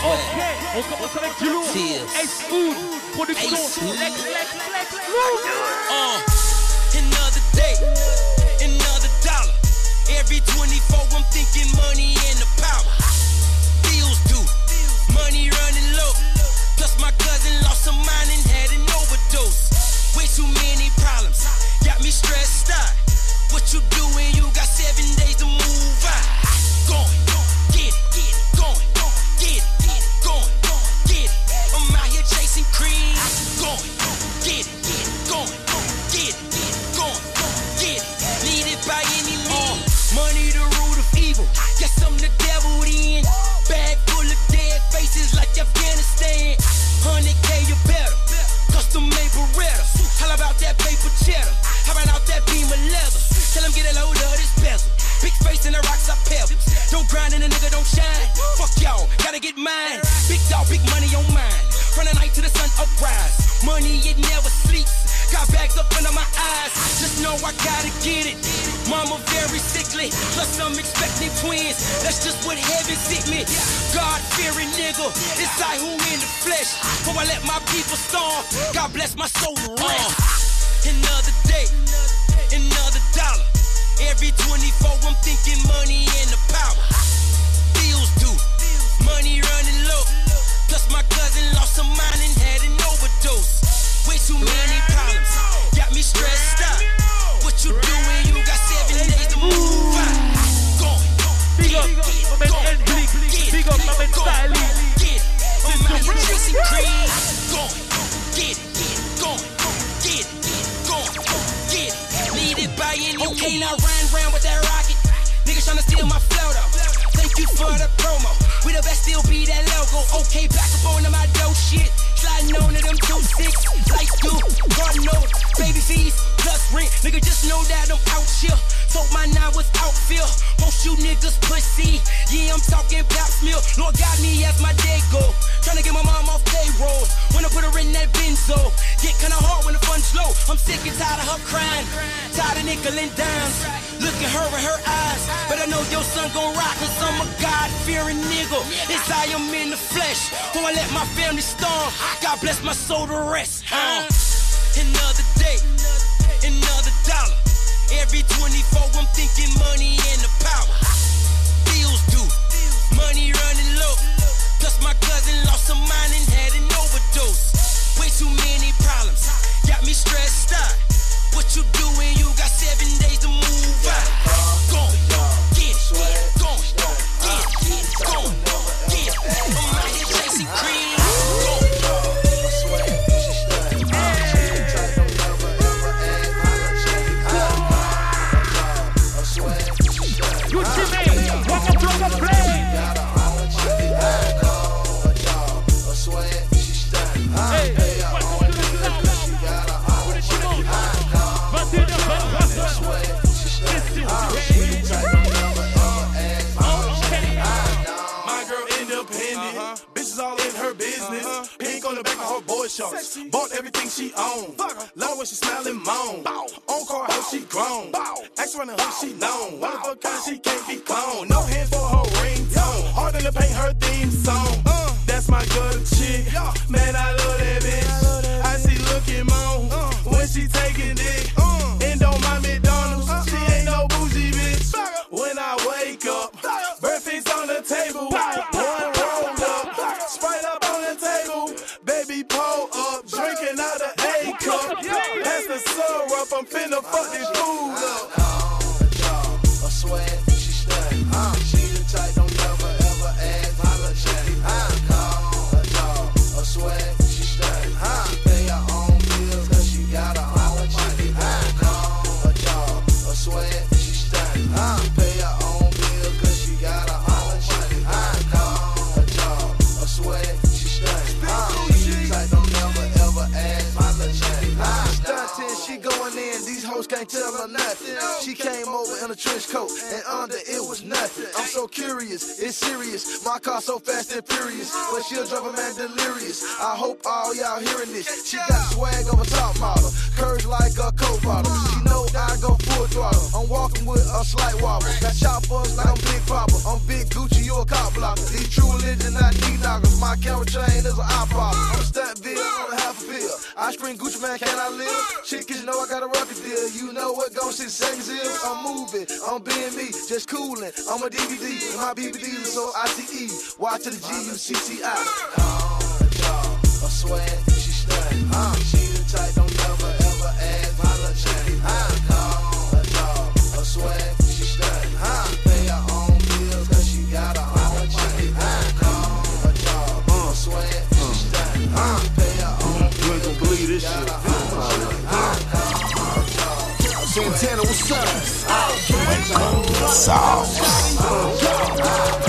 Ok, on commence avec du lourd. Ace Hood, production. Lex, Lex, Lex, Another day, another dollar. Every 24, I'm thinking money and the power. Bills do money running low. Plus, my cousin lost a mind and had an overdose. Way too many fish. For I let my people storm. God bless my shorts. Bought everything she owned. Love when she smiling moan. On call how she grown. X running her, she known. What of her kind, she can't be cloned. No hand for her ringtone. Harder to paint her theme song. That's my good chick. Man, I love that bitch. I see looking moan when she taking it. trench coat, and under it was nothing. I'm so curious, it's serious. My car so fast and furious, but she'll drive a man delirious. I hope all y'all hearing this. She got swag over top model, curves like a problem. She know I go full throttle. I'm walking with a slight wobble. Got shot buzz like I'm big proper. I'm big Gucci, you a cop blocker. These true religion, I need knockers. My camera chain is an eye problem. I'm a stunt big on a half a pill. I spring Gucci Mane, can I live? Chickens know I got a record deal. You know what goes six seconds is? I'm moving, I'm being me, just cooling. I'm a DVD, my BBD is so ICE. Y to the G U C T I. Oh, a swag, she stunning. Uh, she the type. Santana, what's up? Half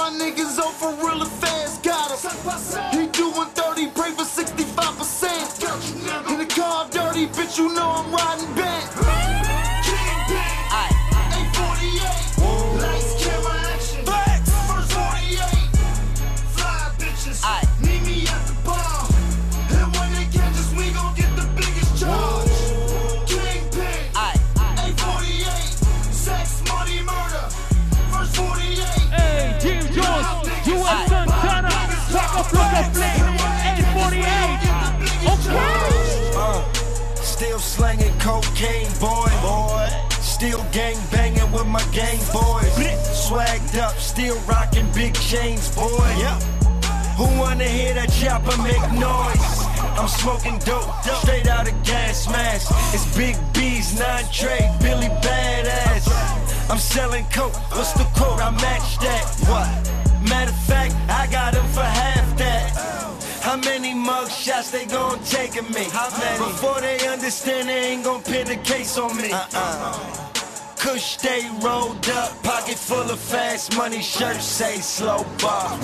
my niggas off for real fast. Got him. He doing 30, pray for 65%. In the car dirty, bitch, you know I'm riding back. Waka Flocka Flame, 848. Okay. Uh, still slanging cocaine, boy. Boy. Still gang banging with my gang boys. Swagged up, still rocking big chains, boy. Yeah. Who wanna hear that chopper make noise? I'm smoking dope, straight out of gas mask. It's Big B's, nine tray, Billy Badass. I'm selling coke, what's the quote? I match that. What? Matter of fact, I got him for half that. How many mug shots they gon' take of me? How many? Before they understand, they ain't gon' pin the case on me. Uh-uh. Kush stay rolled up, pocket full of fast money, shirt say slow bar.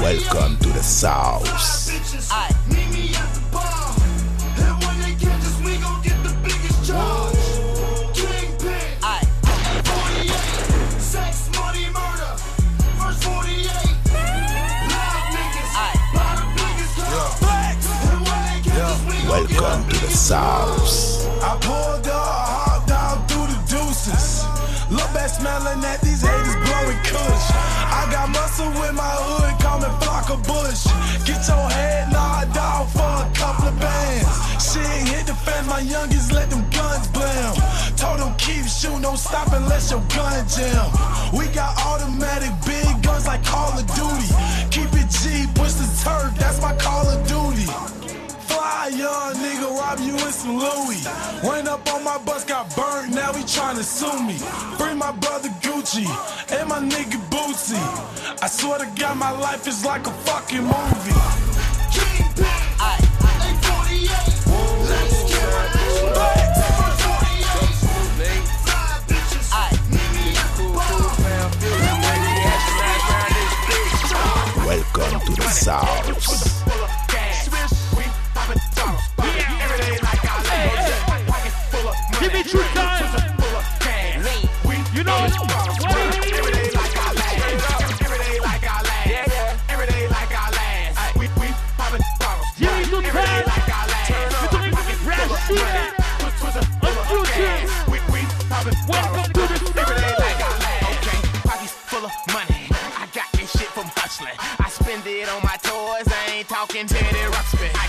Welcome to the South. Welcome to the South. I pulled up, hard down through the deuces. Look back smelling at these haters blowing kush. I got muscle with my hood, call me Flock of Bush. Get your head knocked off for a couple of bands. Shit hit the fan, my youngest let them guns blam. Told them keep shooting, don't stop unless your gun jam. We got automatic big guns like Call of Duty. Keep it G, push the turf, that's my Call of Duty. Fly young nigga, rob you in some Louis. Went up on my bus, got burnt, now he tryna sue me. Bring my brother Gucci and my nigga Bootsy. I swear to God, my life is like a fucking movie. Kingpin. A48. Lights, camera, action. First 48. Fly bitches. Meet me at the bar. And when they catch us, Welcome to the South. Give me true time. You know, what Tutan, featuring Rasheeda of Future. Welcome to the South. Pockets full of money. I got this shit from hustling. I spend it on my toys. I talking Teddy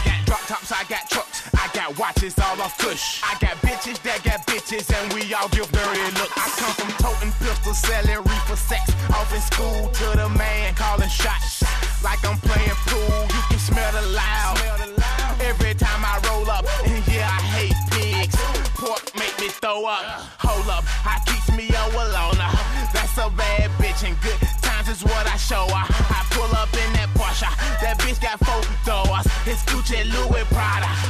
got drop tops, I got trucks. I got watches all off Kush. I got bitches, and we all give dirty looks. I come from toting pistols, selling reefer sex. Off in school to the man calling shots. Like I'm playing pool, you can smell the loud. Every time I roll up, and yeah, I hate pigs. Pork make me throw up. Hold up, I keeps me a Walona. That's a bad bitch, and good times is what I show her. I pull up in that Porsche, that bitch got four doors. It's Gucci, Louis, Prada.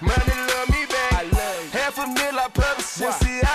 Money love me back. Half a mil I publish. Since I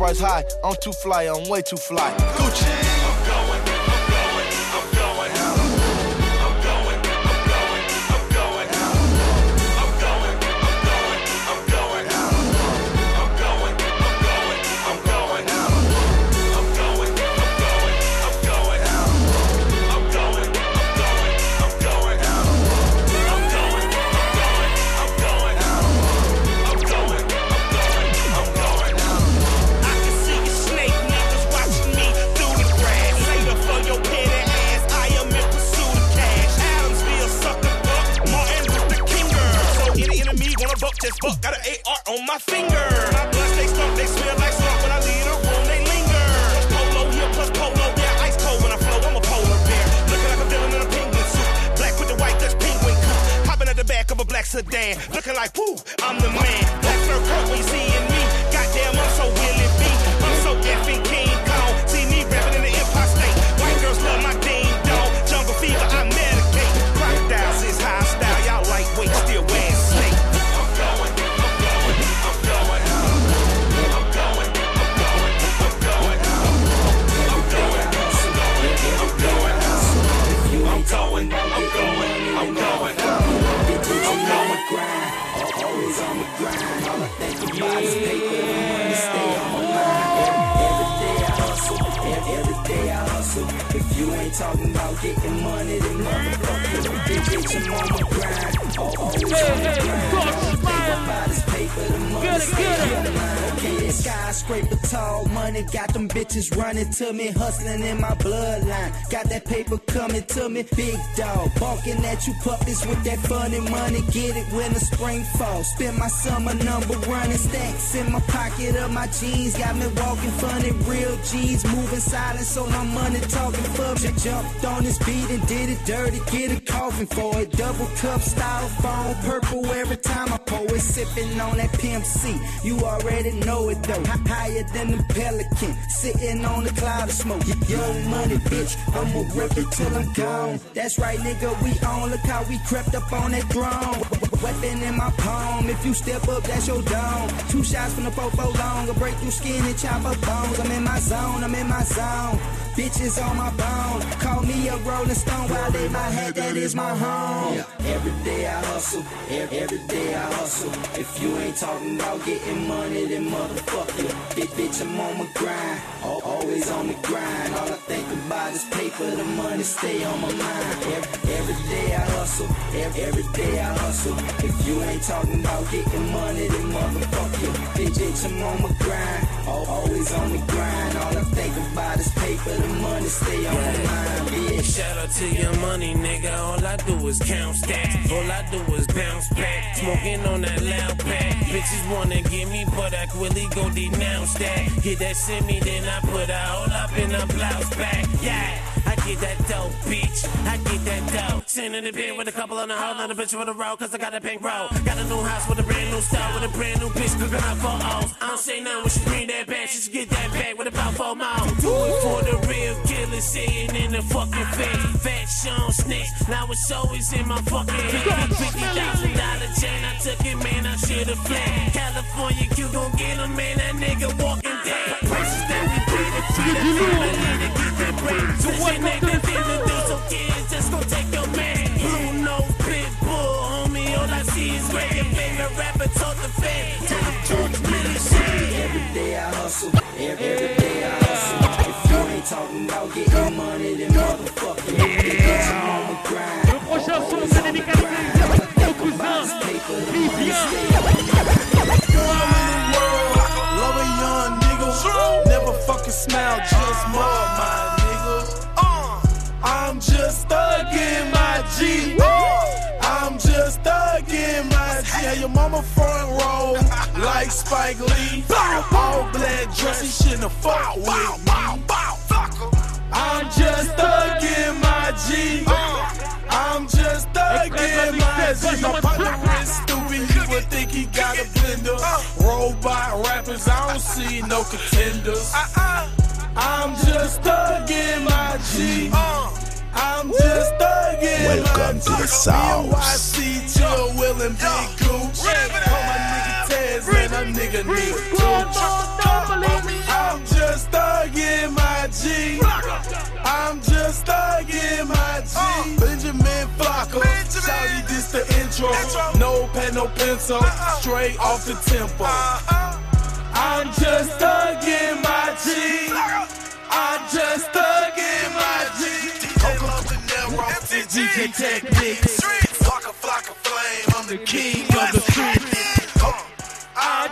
price high. I'm too fly, I'm way too fly. Gucci. fuck, got an AR on my finger. My blood stay skunk, they smell like slump. When I leave the room, they linger. Plus polo here, plus polo there. Ice cold when I flow, I'm a polar bear. Looking like a villain in a penguin suit. Black with the white, that's penguin coat. Popping at the back of a black sedan. Looking like, woo, I'm the man. getting money, the motherfuckers, you can get. Oh, oh, hey, hey, fuck, about is paper, the it, it. Okay, skyscraper tall money got them bitches running to me, hustling in my bloodline. Got that paper coming to me, big dog. Balking at you puppies with that funny money. Get it when the spring falls. Spend my summer number running stacks in my pocket of my jeans. Got me walking funny, real G's moving silent, so my money talking for me. Jumped on this beat and did it dirty, get a coffin for it. Double cup, style styrofoam, purple every time I pour it. Sipping on that PMC, you already know it though. Hi- Higher than the pelican, sitting on a cloud of smoke. Young money, bitch, I'ma rip it till I'm gone. That's right, nigga, we on. Look how we crept up on that throne. Weapon in my palm, if you step up, that's your dome. Two shots from the fofo long, a break through skin and chop up bones. I'm in my zone, I'm in my zone. Bitches on my bone, call me a rolling stone while they my head, that is my home. Every day I hustle, every, every day I hustle. If you ain't talking about getting money, then motherfuck you. Bitch, bitch, I'm on my grind, always on the grind. All I think about is paper, the money stay on my mind. Every, every day I hustle, every, every day I hustle. If you ain't talking about getting money, then motherfuck you. Bitch, bitch, I'm on my grind, always on the grind. All I think about is paper, the money stay on my mind. Bitch. Shout out to your money, nigga. All I do is count stacks. All I do is bounce back. Smoking on that loud pack. Bitches wanna give me, but I quickly go denounce that. Get that semi, then I put her all up in a blouse back. Yeah. I get that dope, bitch. I get that dope. Sitting in the bed with a couple on the hoe, not a bitch with a roll, cause I got a pink roll. Got a new house with a brand new style, with a brand new bitch cooking up for O's. I don't say nothing when she bring that back, she should get that back with about four more. Do it for the real killer, sitting in the fucking face. Fat Sean snakes, now it's always in my fucking head. Fifty thousand dollar chain, I took it, man, I should've fled. California, you gon' get him, man, that nigga walking dead. The get that bread. So what the to do, so kids just take your man. Blue nose, pit bull, homie, all I see is great. Your favorite rapper the. Every day I hustle, every, day I hustle. If you ain't talking about getting money, then motherfuck you. I'm on my grind. Le prochain son, c'est dédicacé au cousin. Smile, just more, my nigga. Uh, I'm just thuggin' my G. I'm just thuggin' my G. Had your mama front row like Spike Lee. All black dress, he shouldn't have fucked with me. I'm just thuggin' my G. I'm just thuggin' my G. My partner is stupid, he would think he got a blender. Robot rappers, I don't see no contenders. I'm just thuggin' my G. I'm just thuggin' Welcome my to the G. South. NYC, Chill, Will, and Big Gooch. Call my nigga Taz, man, a nigga need Gooch. I'm just thuggin' my G. I'm just thuggin' my G. Uh. Benjamin Flocko. Shouty, this the intro. No pen, no pencil. Uh-uh. Straight off the tempo. Uh-uh. I'm just thuggin' my G. Uh-uh. I just thuggin' my G. DJ Techniques. Flocka, flocka, flame. I'm the king of the street. I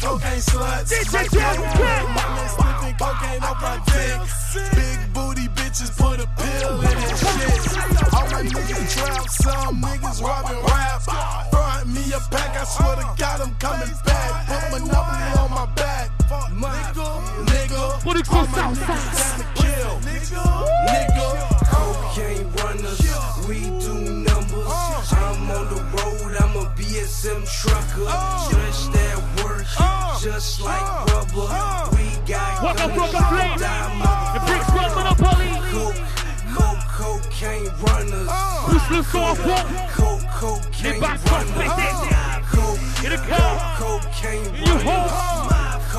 cocaine sluts. My man sniffing cocaine off my dick. Big booty bitches put a pill in that shit. All my niggas trap, some niggas robbing rap. Front me a pack, I swear to God I'm coming back. Put Monopoly on my back. Nigga, nigga. Production All my Southside. niggas to kill. Nigga, Cocaine runners, we do numbers. I'm on the road, I'm a BSM trucker. Stretch that work, just like rubber. We got Welcome gunners, from the flame. die The Brick Squad Monopoly. Coke, coke, cocaine runners. Pousse le son à fond. Coke, cocaine Les basses sont runners. In the club. cocaine In your home.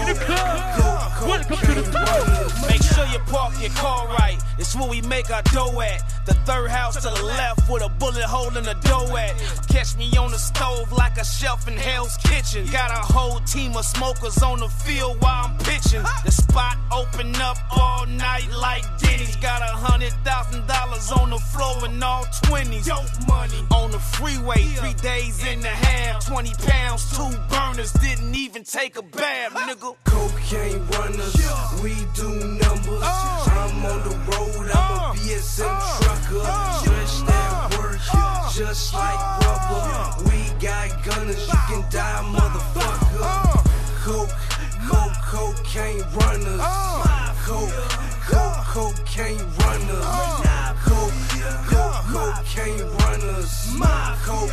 In the club. Welcome to the top. Make sure you park your car right. It's where we make our dough at. The third house to the left with a bullet hole in the door at. Catch me on the stove like a chef in Hell's Kitchen. Got a whole team of smokers on the field while I'm pitching. The spot open up all night like Denny's. Got a hundred thousand dollars on the floor and all twenties. Dope money on the freeway, three days in the half. Twenty pounds, two burners, didn't even take a bath, nigga. Cocaine runners, we do numbers. Uh. I'm on the road, I'm a uh. BSM uh. trucker. Stretched at work, just like rubber. We got gunners, you can die, motherfucker. Coke, coke, cocaine runners. Coke, coke, cocaine runners. Coke, coke, cocaine runners. Coke,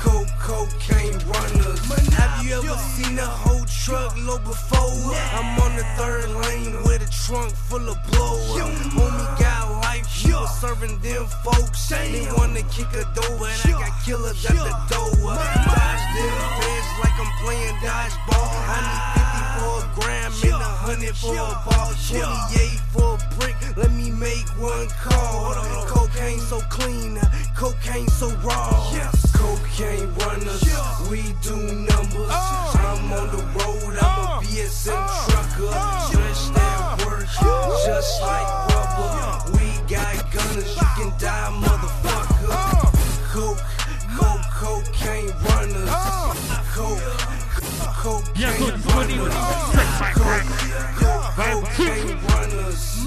coke, cocaine runners. Have you ever seen a whole truckload before? I'm on the third lane with a trunk full of blow. Homie got life, was serving them folks. They wanna kick a door, but I got killers at the door. Dodge them feds like I'm playing dodgeball. I need 50 for a gram and a hundred for a ball. 28 for a brick, let me make one call. Cocaine so clean, cocaine so raw. Cocaine runners, we do numbers. I'm on the road, I'm a BSM trucker. Stretched at work, just like rubber. We got gunners, you can die, motherfucker. Coke, coke, cocaine runners. Coke, coke, cocaine runners. Coke, coke, cocaine runners. Coke, coke, cocaine runners.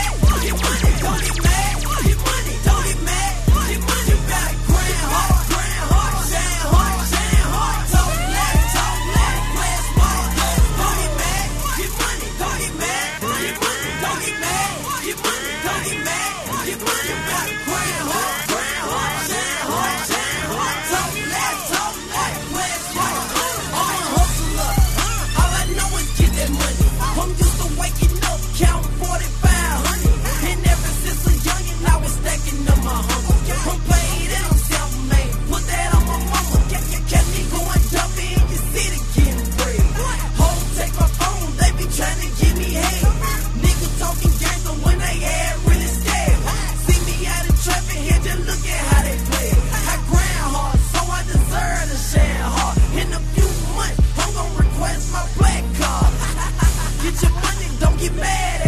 All get mad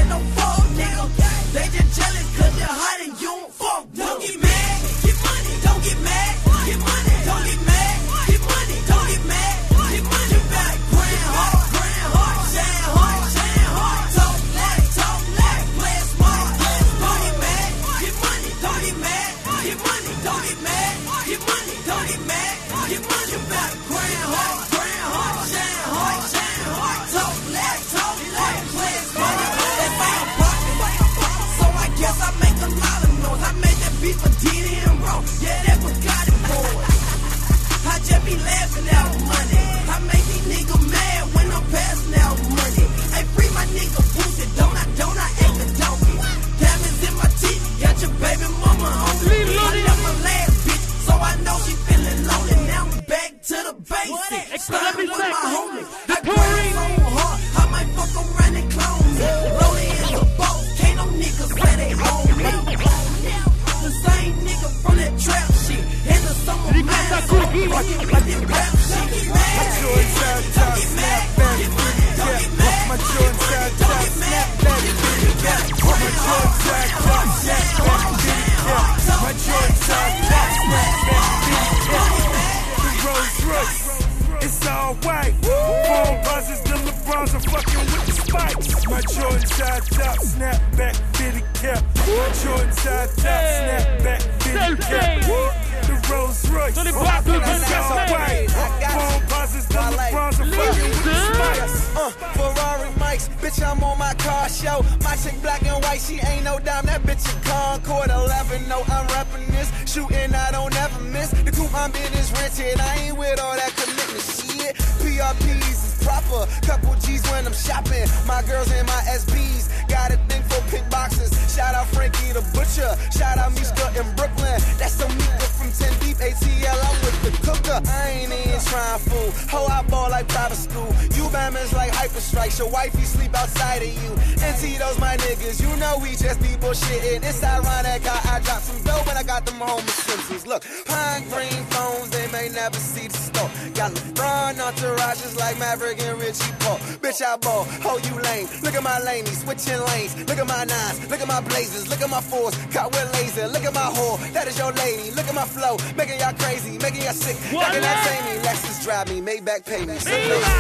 my fours. Caught with laser. Look at my whore. That is your lady. Look at my flow. Making y'all crazy. Making y'all sick. Y'all can entertain me. Lexus drive me. Maybach pay me. So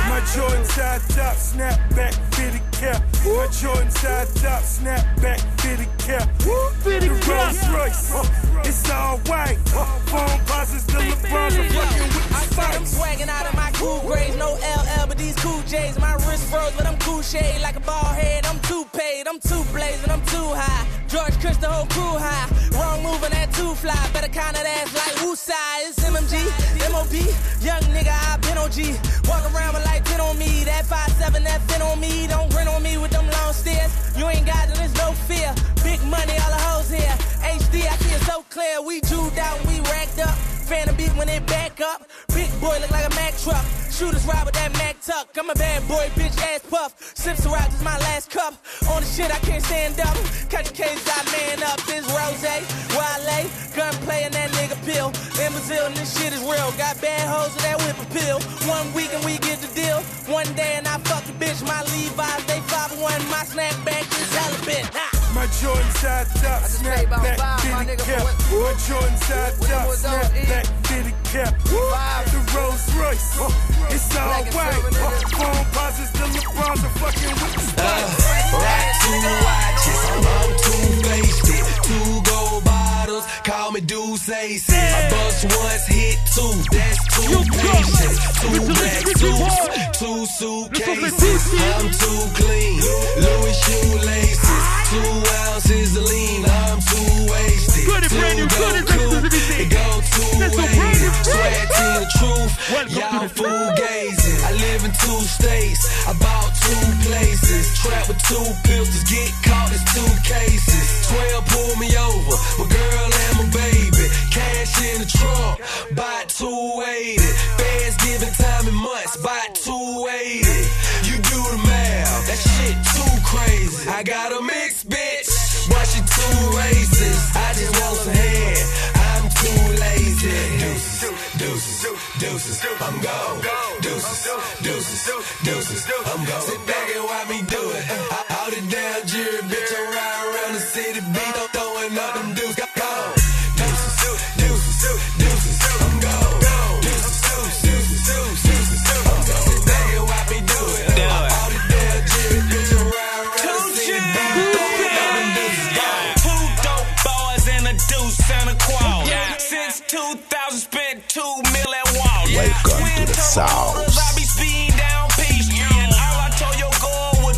My Jordan side top, snap back, stand up. Catch a case, I man up. This Ross, Wale, gunplay and that nigga pill. In Brazil, and this shit is real. Got bad hoes with that whip appeal. One week and we get the deal. One day and I fuck a bitch. My Levi's, they 5'1. My snapback is hella bit. My Jordan side top, snap back, fitted cap. My Jordan side top, snap back, fitted cap. The Rolls Royce, uh, it's all white. Deuce I bust once, hit two, that's two patience. Two black suits, two suitcases. I'm too clean, Louis shoelaces. Two ounces of lean, I'm too wasted. Two go cool, it go two ways. Swear to the truth, y'all fool gazing. I live in two states, I bought two places. Trap with two pistols, get caught as two cases. Twelve pull me over, my girl and my baby. Cash in the trunk, buy 280. Fans giving time in months, buy 280. You do the math, that shit too crazy. I got a mixed bitch, but she too racist. I just want some head, I'm too lazy. Deuces, deuces, deuces, I'm gone. Deuces, deuces, deuces, I'm gone. Sit back and watch me do it. All the damn jury, bitch, I'm riding around the city, beat up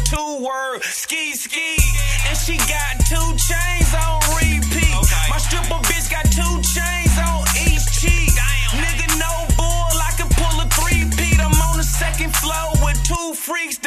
two words, ski ski. And she got two chains on repeat. My stripper bitch got two chains on each cheek. Nigga, no bull, I can pull a three peat. I'm on the second floor with two freaks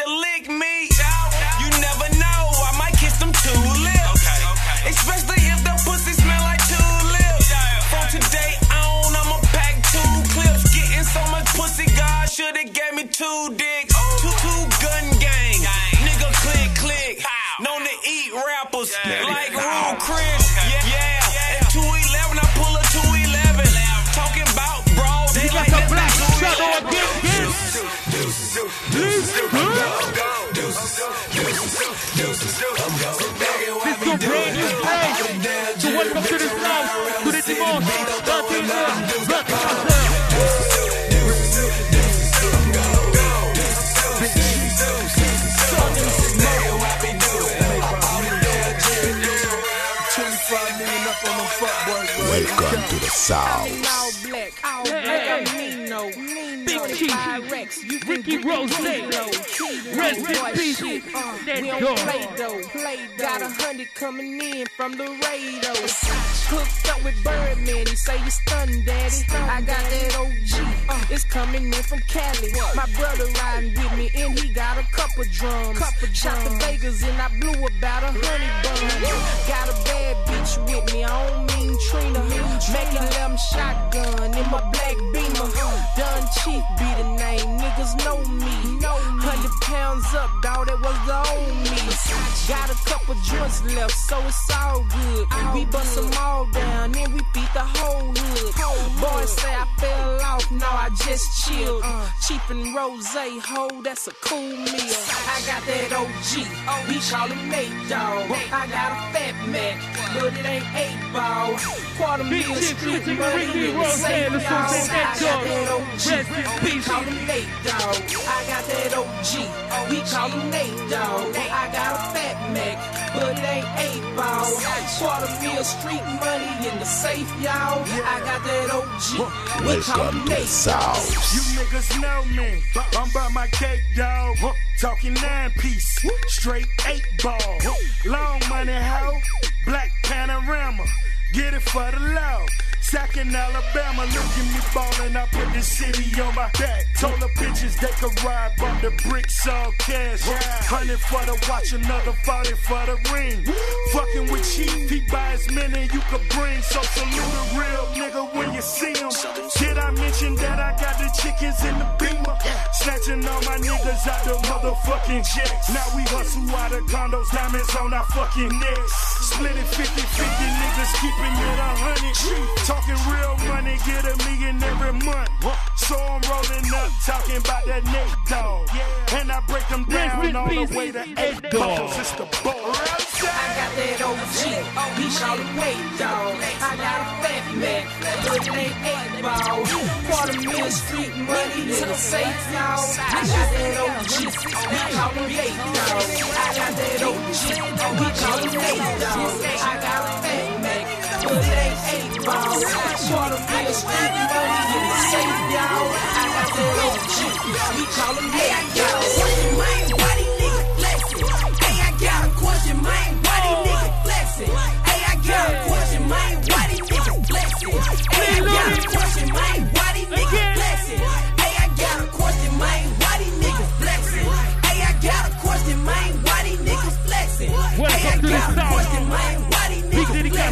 Welcome to the South. Ricky get Rose, kilo. Rest in peace. uh, That we don't dog. play though. Got a hundred coming in from the Laredo. Hooked up with Birdman, he say you stunned, daddy. I got that OG, uh, it's coming in from Cali. My brother riding with me, and he got a couple drums. Shot the Vegas, and I blew about a honey bun. Got a bad bitch with me, I don't mean Trina. Make it let 'em shotgun in my black beamer. Done Chief be the name, niggas know me. Hundred pounds up, dawg, that was the old me. Got a couple joints left, so it's all good. We bust them all down, then we beat the whole hood. Boys say I fell off, no, I just chilled. Uh. Cheap and rose, ho, that's a cool meal. I got that OG, we call him Nate Dogg. I got a fat Mac, but it ain't eight ball. Quarter Chief, street money, Ricky in the Rose, safe, let's y'all. I got dog. that OG, we call him Nate Dogg. I got that OG, we call him Nate Dogg. I got a fat Mac, but it ain't eight ball. Quarter meal street money in the safe, y'all. I got that OG, we call Welcome him to the Nate South. You niggas know me. I'm by my cake, dog. Talking nine piece, straight eight ball. Long money, hoe. Black Panamera. Get it for the law. Sack in Alabama, look at me ballin'. I put the city on my back. Told the bitches they could ride, bought the bricks all cash. Hundred for the watch, another forty for the ring. Fucking with Chief, he buy as many you could bring. So salute a real nigga when you see him. Did I mention that I got the chickens in the beamer? Snatching all my niggas out the motherfucking checks. Now we hustle out of condos, diamonds on our fucking necks. Split it 50 50, niggas keeping it a hundred. Talking real money, get a million every month. So I'm rolling up, talking about that neck dog. And I break them down all the way to eight balls. It's the ball. I got that OG, we call him Nate Dogg. I got a fat Mac, but it ain't eight ball. Quarter meal street money in the safe, y'all. I got that OG, we call him Nate Dogg. I got that OG, we call him Nate Dogg. I got a fat Mac, it ain't eight ball. Quarter meal street money in the safe, y'all. I got that OG, we call him Nate Dogg. Man, why these niggas flexing? Hey, I got a question. Why these niggas flexing? Hey, I got a question. Why these niggas flexing? Hey, I got a question. Why these niggas flexing? Hey, I got a question. Why these niggas flexing? Hey, I got a question. Why these niggas flexing? Hey, I Welcome to the got a question.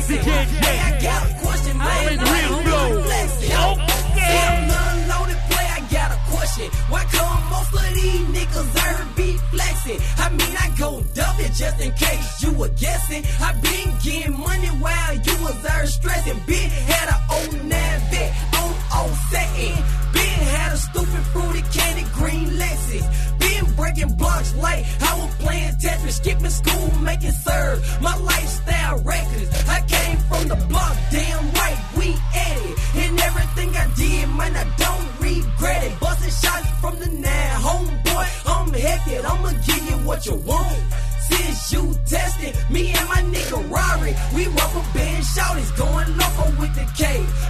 Why these Big niggas City Cassie flexing? JJ. Hey, I got a question, man. Always Why real flexing? Okay. I'm unloaded play, I got a question. Why come most of these niggas are be flexing? I mean, I go double just in case you were guessing. I been getting money while you was there stressing. Been had a old Navet on old setting. Been had a stupid fruity candy green Lexus. Been breaking blocks like I was playing Tetris, skipping school, making serve. My lifestyle reckless. I came from the block, damn right, we at it. And everything I did, man, I don't regret it. Busting shots from the nine, homeboy, I'm hectic. I'ma give you what you want. Since you tested me and my nigga Rory, we rubber band shouties going loco with the K.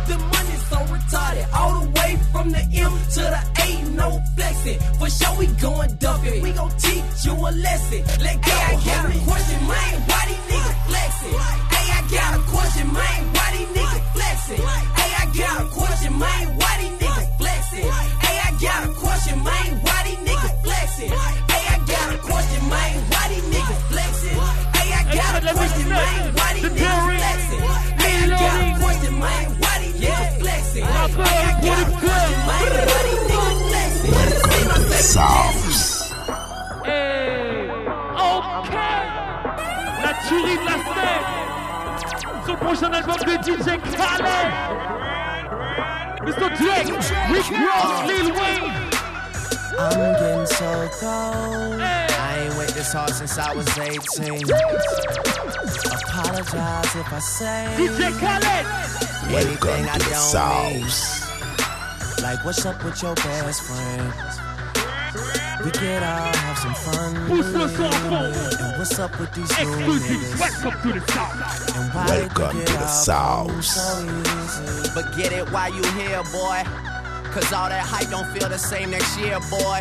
The money's so retarded, all the way from the M to the A, no flexing. For sure we going dumping, we gon' teach you a lesson. Let go. Hey, I got a question, man. Why these niggas flexing? Hey, I got a question, man. Why these niggas flexing? Hey, I got a question, man. Why these niggas flexing? Hey, I got a question, man. Why these niggas flexing? Hey, I got a question, man. Why these niggas flexing? Hey, I got a question, man. Why these niggas flexing? Hey, I got a question, man. Why these niggas flexing? Hey, I got a question, man. Why these niggas flexing? Welcome to the South. Hey, ok. La tuerie de la semaine. Son prochain album de DJ Khaled. Mr. Drake, Rick Ross, Lil Wayne. I'm so cold. I ain't wait this hard since I was 18. Apologize if I say DJ Khaled. anything Welcome I to the don't mean. South. Like, what's up with your best friend? We could all have some fun. Pousse le son à. And what's up with these new Exclusive. niggas? Welcome to the South. And why Welcome to the South. so? But get it while you here, boy. Cause all that hype don't feel the same next year, boy.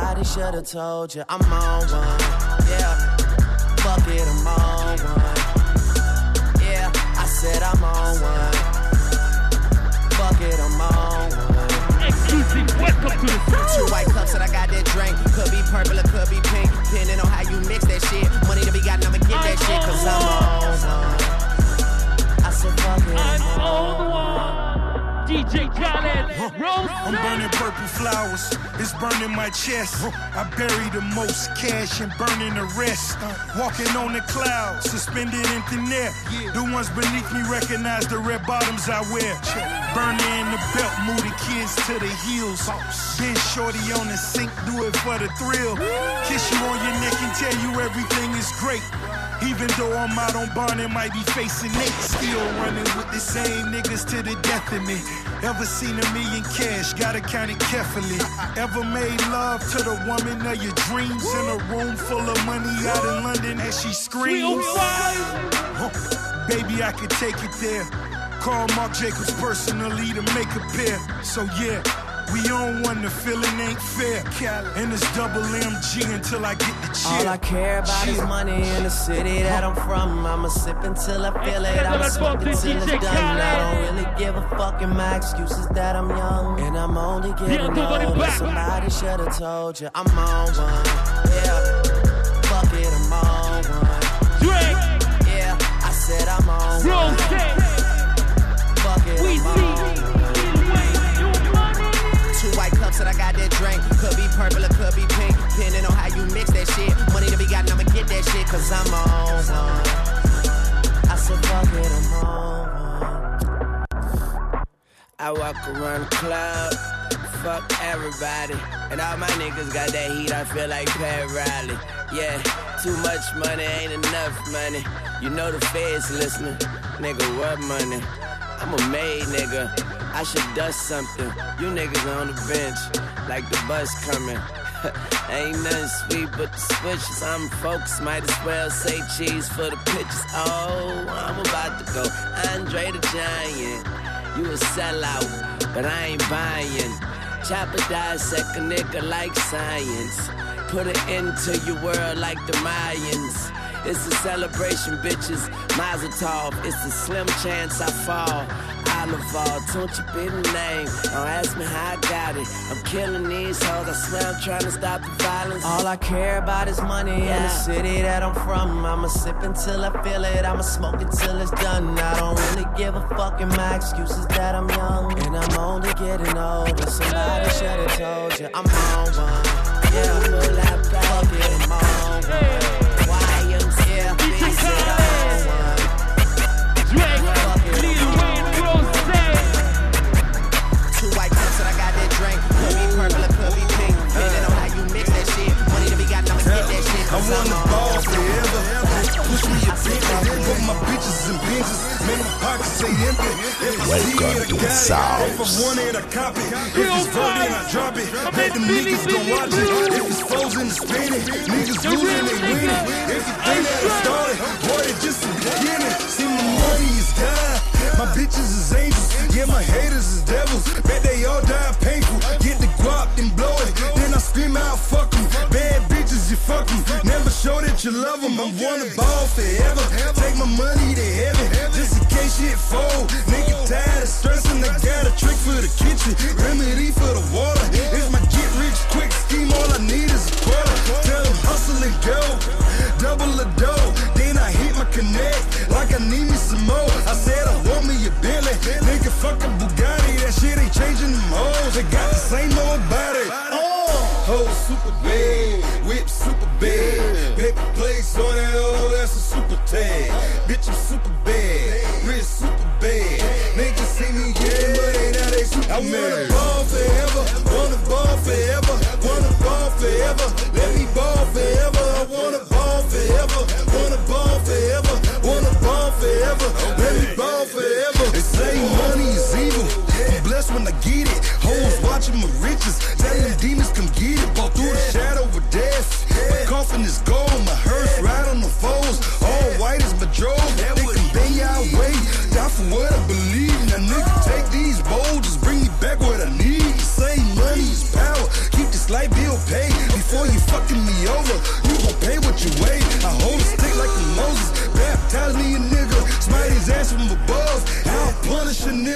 should have told you I'm on one. Yeah. Fuck it, I'm on one. Yeah. I said I'm on one. Fuck it, I'm on one. Exclusive, welcome to the Two white cups that I got that drink. Could be purple or could be pink. Depending on how you mix that shit. Money to be gotten, I'ma get that shit. Cause I'm on one. I said fuck it, I'm on one. DJ Khaled. I'm burning purple flowers, it's burning my chest. I bury the most cash and burning the rest. Walking on the clouds, suspended in thin air. The ones beneath me recognize the red bottoms I wear. Burning in the belt, move the kids to the heels. Been shorty on the sink, do it for the thrill. Kiss you on your neck and tell you everything is great. Even though I'm out on bond and might be facing Nate, still running with the same niggas to the death of me. Ever seen a million cash? Gotta count it carefully. Ever made love to the woman of your dreams in a room full of money out in London as she screams? Huh. Baby, I could take it there. Call Marc Jacobs personally to make a pair. So yeah. We on one, the feeling ain't fair. And it's double MG until I get the chill. All I care about is money in the city that I'm from. I'ma sip until I feel it. I'ma smoke until it's done. I don't really give a fuck. And my excuses that I'm young. And I'm only getting older. Somebody should have told you I'm on one. Yeah. Fuck it, I'm on one. Drake. Yeah. I said I'm on one. I got that drink. Could be purple or could be pink. Depending on how you mix that shit. Money to be gotten, I'ma get that shit. Cause I'm on one. I said fuck it, I'm on one. I walk around the club, fuck everybody. And all my niggas got that heat, I feel like Pat Riley. Yeah, too much money ain't enough money. You know the feds listening. Nigga, what money? I'm a made nigga. I should dust something. You niggas on the bench, like the bus coming. Ain't nothing sweet but the switches. I'm focused, might as well say cheese for the pictures. Oh, I'm about to go. Andre the Giant. You a sellout, but I ain't buying. Chopper dissect a nigga like science. Put it into your world like the Mayans. It's a celebration, bitches. Mazel tov. It's a slim chance I fall. Don't you be the name. Don't ask me how I got it. I'm killing these hoes. I swear I'm trying to stop the violence. All I care about is money in the city that I'm from. I'ma sip until I feel it. I'ma smoke until it's done. I don't really give a fuck. And my excuse is that I'm young. And I'm only getting older. Somebody should have told you I'm on one. Yeah, fuck it, I'm on one. My pockets say empty. If I see Welcome to the got. South. If I want it, I cop. If it's voted, I drop it. Bet them niggas gon' watch it. If it's frozen, it's spinning. Niggas losing, they winning. If you think that it started, boy, it just the beginning. See, my money is God. My bitches is angels. Yeah, my haters is devils. Bet they all die painful. Get the guap and blow it. Then I scream out, fuck 'em. Bad bitches, you fuck 'em. Never show that you love 'em. I wanna ball forever. Take my money to heaven. Just in case shit fold. Nigga tired of stressing. I got a trick for the kitchen. Remedy for the water. It's my get rich quick scheme. All I need is a quarter. Tell 'em hustle and go. Double the dough. Then I hit my connect. Like I need me some more. I said I want me a Bentley. Nigga, fuck a Bugatti. That shit ain't changing them hoes. They got the same old body. Hoes super bad. Whip super bad. Paper plates on that, oh, that's a super tag. Bitch, I'm super bad. Wrist super bad. Niggas see me getting money, now they super I wanna ball forever. Wanna ball forever, wanna ball forever. Let me watching my riches. Tell them demons come get it. Fall through the shadow of death. My coffin is gold. My hearse ride on the foes.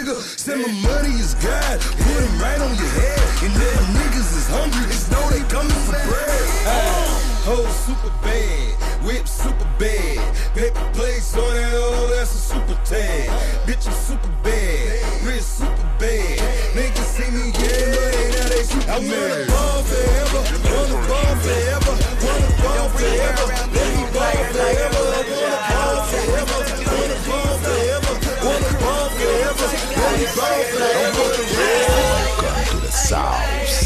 Nigga. My money is God. Put him right on your head. And niggas is hungry, just know they coming for bread. Hoe super bad, whip super bad, paper plates on that, oh, that's a super tag. Bitch, I'm super bad, wrist super bad. Niggas see me getting money, now they super I wanna Welcome to the South.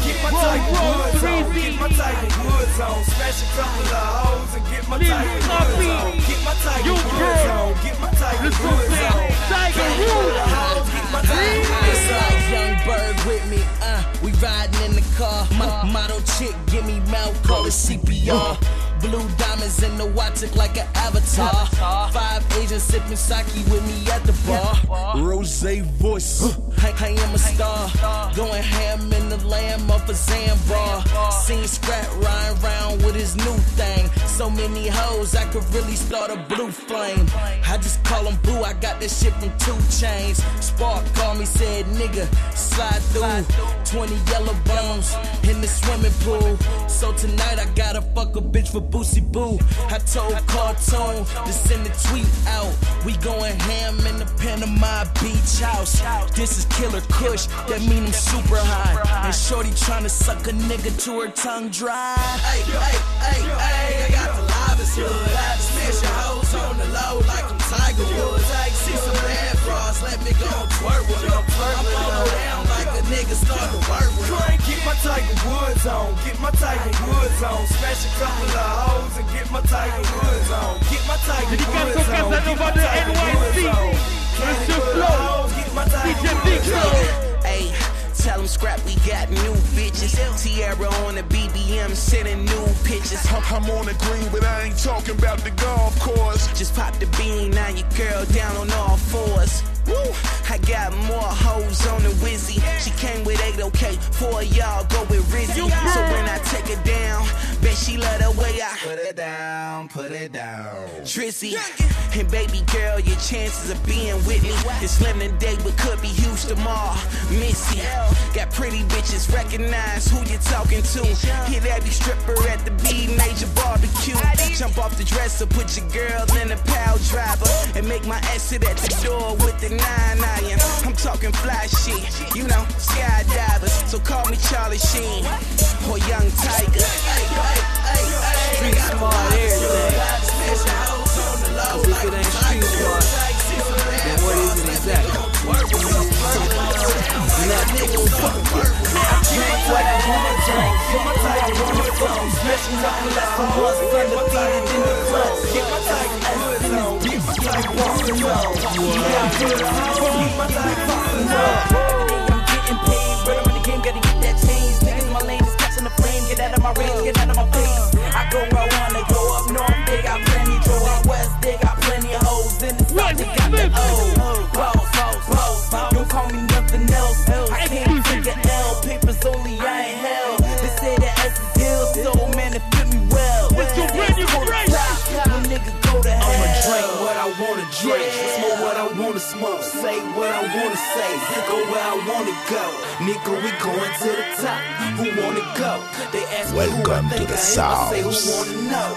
Get my Woods on, my Tiger Woods on, smash a couple of hoes and get my Tiger Woods on, get my Tiger Woods on, get my Tiger Woods on, Tiger Woods, Blue diamonds in the watch, look like an avatar. Five Asians sipping sake with me at the bar. Rolls Royce, I, I am a star. Going ham in the lamb off a Zambar. Seen Scrap riding round with his new thing. So many hoes, I could really start a blue flame. I just call them boo, I got this shit from two chains. Spark called me, said nigga, slide through. 20 yellow bones in the swimming pool. So tonight I gotta fuck a bitch for Boosie Boo. I told Cartoon to send a tweet out. We going ham in the Panama Beach house. This is Killer Kush, that mean I'm super high. And Shorty tryna suck a nigga to her tongue dry. Hey, hey, hey, hey, I got the livest hood. Smash your hoes on the low like I'm Tiger Woods. See some bad frogs, let me go twerk with them. I'm follow down like a nigga start to work with them. Get my Tiger Woods on, get my Tiger Woods on. Smash a couple of hoes and get my Tiger Woods on. Get my Tiger Dédicace Woods au on. Get my Tiger Woods NYC. on. Monsieur Flo. Get my Tiger DJ Woods Big on. Hey, tell them scrap, we got new bitches. Tierra on the BBM, sending new pictures. I'm on the green, but I ain't talking about the golf course. Just pop the bean, now your girl down on all fours. Woo! I got more hoes on the Wizzy. She came with 8 okay, four y'all go with Rizzy. So when I take her down, bet she love the way I Put it down, put it down. Trizzy. And baby girl, your chances of being with me is slim today, but could be huge tomorrow. Missy, got pretty bitches, recognize who you talking to. Hit every stripper at the B major barbecue. Jump off the dresser, put your girl in a pal driver, and make my exit at the door with the nine iron. I'm talking fly shit, you know, skydivers. So call me Charlie Sheen or Young Tiger. Street smart, everything. Cause if it ain't street smart, then what is it exactly? Nothing. I drink what I wanna drink. Get my tiger on. Smashing nothing less than once undefeated in the front. Get my tiger on. Get my tiger woods on. Yeah, I'm good. Get my tiger woods on. I'm getting paid. Right up in the game, gotta get that change. Niggas in my lane just catching the flame. Get out of my range, get out of my face. I go where I wanna go. What I smoke, say what I wanna say, go where I wanna go. Nigga, we going to the top. Who wanna go? They ask me who I Welcome to the I am. I say who South. wanna know?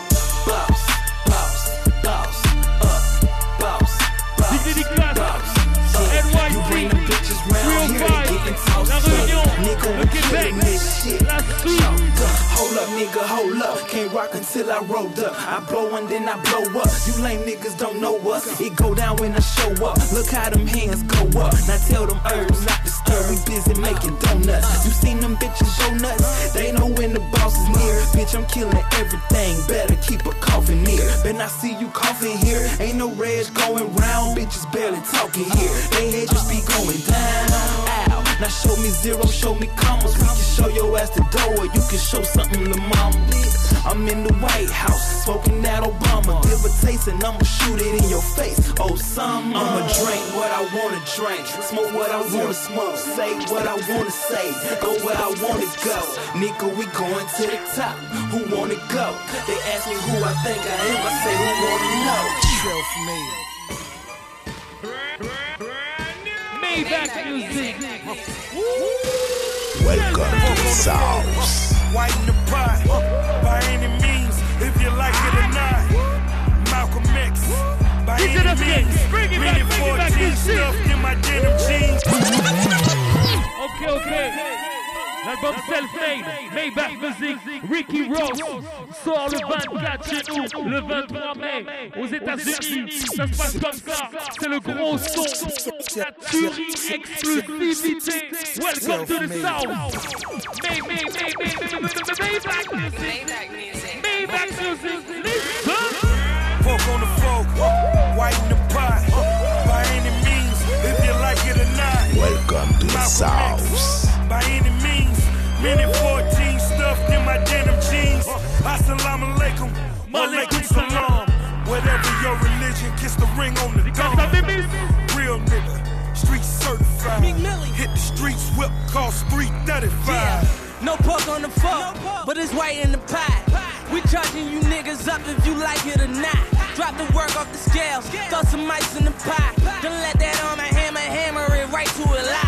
Boss, boss, boss, up, boss, boss, Diggity boss. Yeah, NYC. You bring them bitches round Real here, vibe. they getting tossed La. Réunion. Nigga, we killing this shit. Hold up, nigga, hold up. Can't rock until I rolled up. I blow and then I blow up. You lame niggas don't know us. It go down when I show up. Look how them hands go up. Now tell them herbs not disturb. We busy making donuts. You seen them bitches go nuts? They know when the boss is near. Bitch, I'm killing everything. Better keep a coffin near. Then I see you coughing here. Ain't no reds going round. Bitches barely talking here. They head just be going down. Ow. Now show me zero, show me commas. We can show your ass the door, or you can show something to mama. I'm in the White House, smoking that Obama. Give a taste and I'ma shoot it in your face. Oh, some I'ma drink what I wanna drink, smoke what I wanna smoke, say what I wanna say, go where I wanna go. Nigga, we going to the top. Who wanna go? They ask me who I think I am. I say who wanna know. Self Maybach music. Welcome to the South. White in the pot, by any means, if you like it or not. Malcolm X, by any means. Bring it back, bring it back, 14 this shit. stuffed in my denim jeans. Ok, ok. L'album Self-Made, Maybach Music, Ricky Ross sort le 24 chez nous, le 23 mai aux États-Unis. Ça se passe comme ça, c'est le gros son. La tuerie, exclusivité. Welcome to the South. May, may, may, may, may, may, may, Maybach Music. Maybach Music. Listen. On the folk, white in the pot, by any means, if you like it or not. Welcome to the South. By any means, minute 14 stuffed in my denim jeans. Assalamu alaikum, alaikum salam. Whatever your religion, kiss the ring on the dome. Real nigga, street certified. Hit the streets, whip, call street 35. No pork on the fork, but it's white in the pot. We charging you niggas up if you like it or not. Drop the work off the scales, throw some ice in the pot. Then let that on my hammer, hammer it right to a lot.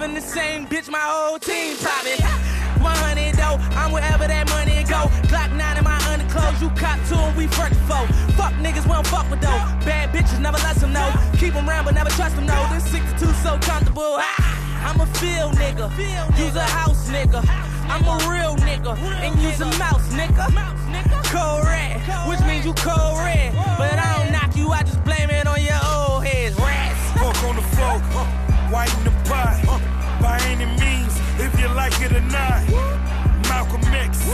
Loving the same bitch, my whole team poppin'. 100 though, I'm wherever that money go. Glock 9 in my underclothes, you cop two and we first foe. Fuck niggas, we don't fuck with though. Bad bitches, never let them know. Keep them round, but never trust them, no. This 62 so comfortable. Ah, I'm a field nigga, use a house nigga. I'm a real nigga, and use a mouse nigga. Cold red, which means you cold red. But I don't knock you like or not. Malcolm X,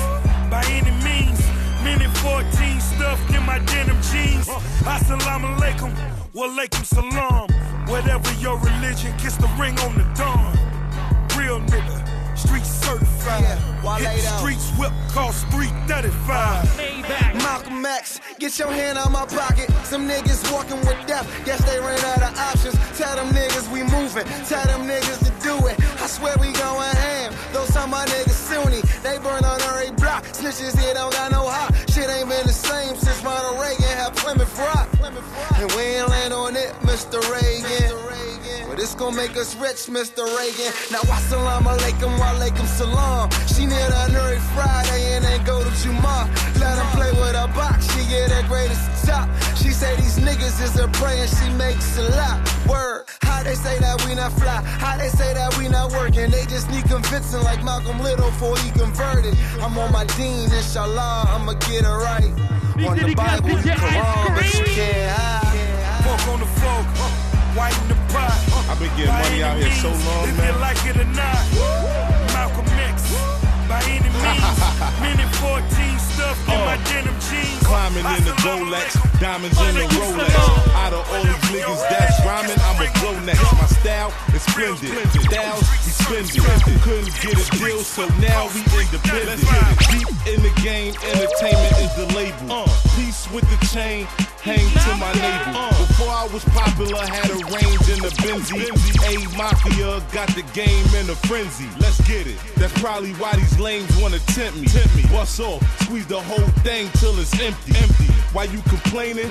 by any means, minute 14 stuffed in my denim jeans. Assalamu alaikum, walaikum salam. Whatever your religion, kiss the ring on the dawn. Real nigga, street certified. Hit the streets, whip, call street 35. Malcolm X, get your hand out my pocket. Some niggas walking with death, guess they ran out of options. Tell them niggas we moving, tell them niggas to do it. I swear we going ham. Those some my niggas Sunni, they burn on every block. Snitches here don't got no hot. Shit ain't been the same since Ronald Reagan had Plymouth Rock. And we ain't land on it, Mr. Reagan. But it's gonna make us rich, Mr. Reagan. Now, wassalam alaikum, walaikum salam. She near that every Friday and then go to Juma. Let him play with her box, she get her greatest top. She say these niggas is her prey and she makes a lot. Word, how they say that we not fly? How they say that we not working? They just need convincing like Malcolm Little before he converted. I'm on my dean, inshallah, I'ma get it right. On the Bible, you Quran, but you can't hide. Fuck on the folk, uh, white in the pot. Uh, I've been getting money out here so means, long, if man. you like it or not. Malcolm X, by any means, minute 14 stuffed in my denim jeans. Climbing in the Rolex, diamonds in the Rolex. Out of all these niggas that's rhyming, I'm a grow next. My style is splendid. Styles, we spending. Couldn't get a deal, so now we independent. Deep in the game, entertainment is the label. Peace with the chain, hang to my navel. Before I was popular, had a range in the Benzie. A Mafia got the game in a frenzy. Let's get it. That's probably why these lames wanna tempt me. Tempt me. What's off? Squeeze the whole thing till it's empty. Empty. Why you complaining?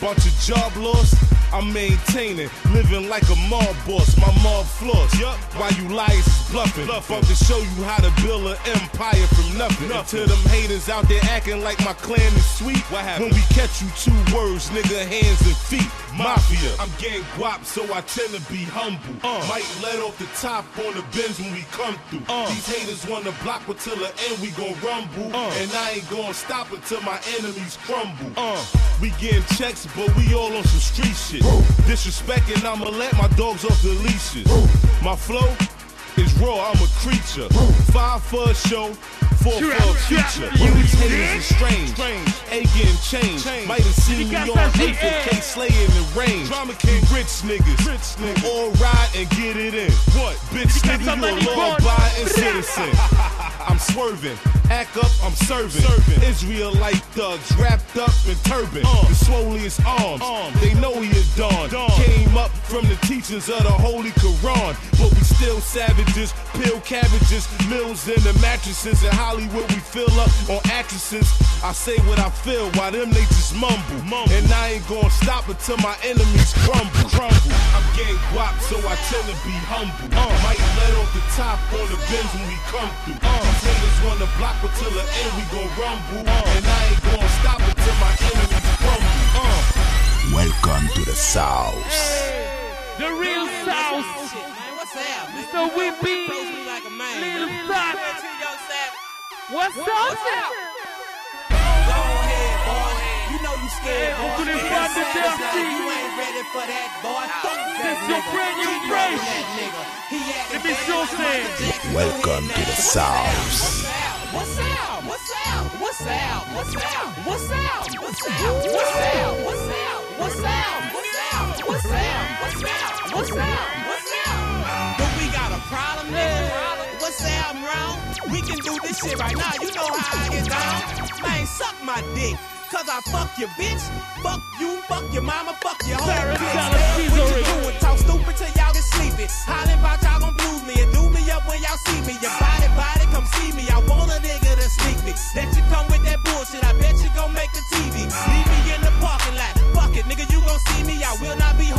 Bunch of job loss. I'm maintaining, living like a mob boss. My mob floss. Yup. While you liars is bluffing. Fuck to show you how to build an empire from nothing. To them haters out there acting like my clan is sweet. What happened? When we catch you, two words, nigga, hands and feet. Mafia. I'm getting guap, so I tend to be humble. Uh. Might let off the top on the bins when we come through. Uh. These haters wanna block but till the end we gon' rumble. Uh. And I ain't gonna stop until my enemies crumble. Uh, we getting checks, but we all on some street shit. Disrespecting, I'ma let my dogs off the leashes. My flow is raw, I'm a creature. Five for a show, four for a future. These haters is strange, ain't getting changed. Might have seen me on A4K slaying the range. Drama King, rich niggas, rich niggas. All ride and get it in. What? Bitch nigga, you a law abiding citizen. I'm swerving, act up, I'm serving. serving. Israelite thugs wrapped up in turban. The swolliest arms, they know he is Don. Came up from the teachings of the Holy Quran, but we still savages. Peel cabbages, mills in the mattresses in Hollywood. We fill up on actresses. I say what I feel, while them they just mumble. And I ain't gonna stop until my enemies crumble. crumble. I'm getting guap, so I tend to be humble. Uh. Might let off the top on the bins when we come through. These haters wanna block until the end we gon' rumble. Uh. And I ain't gonna stop until my enemies crumble. Uh. Welcome to the South. The real South. Mr. Webbie. Lil Phat. What's up? Go ahead, boy. You know you scared, boy. Uncle is You to ain't ready, you. You ain't ready for that, boy. Fuck that This your nigga. brand new Keep fresh. loving that nigga. He acting Let me bad show like say. Michael Jackson. Welcome to the South. What's out? What's out? What's out? What's out? What's out? What's out? What's out? What's out? What's out? What's out? What's out? What's out? What's out? What's out? Do we got a problem, nigga? What's out, wrong? We can do this shit right now. You know how I get down. Man, suck my dick. Cause I fuck your bitch, fuck you, fuck your mama, fuck your whole bitch. She's What you doing? Talk stupid till y'all get sleepy. Hollin' about y'all gon' blues me and do me up when y'all see me. Your body, body, come see me. I want a nigga to sneak me. Let you come with that bullshit. I bet you gon' make the TV. Leave me in the parking lot. Fuck it, nigga, you gon' see me. I will not be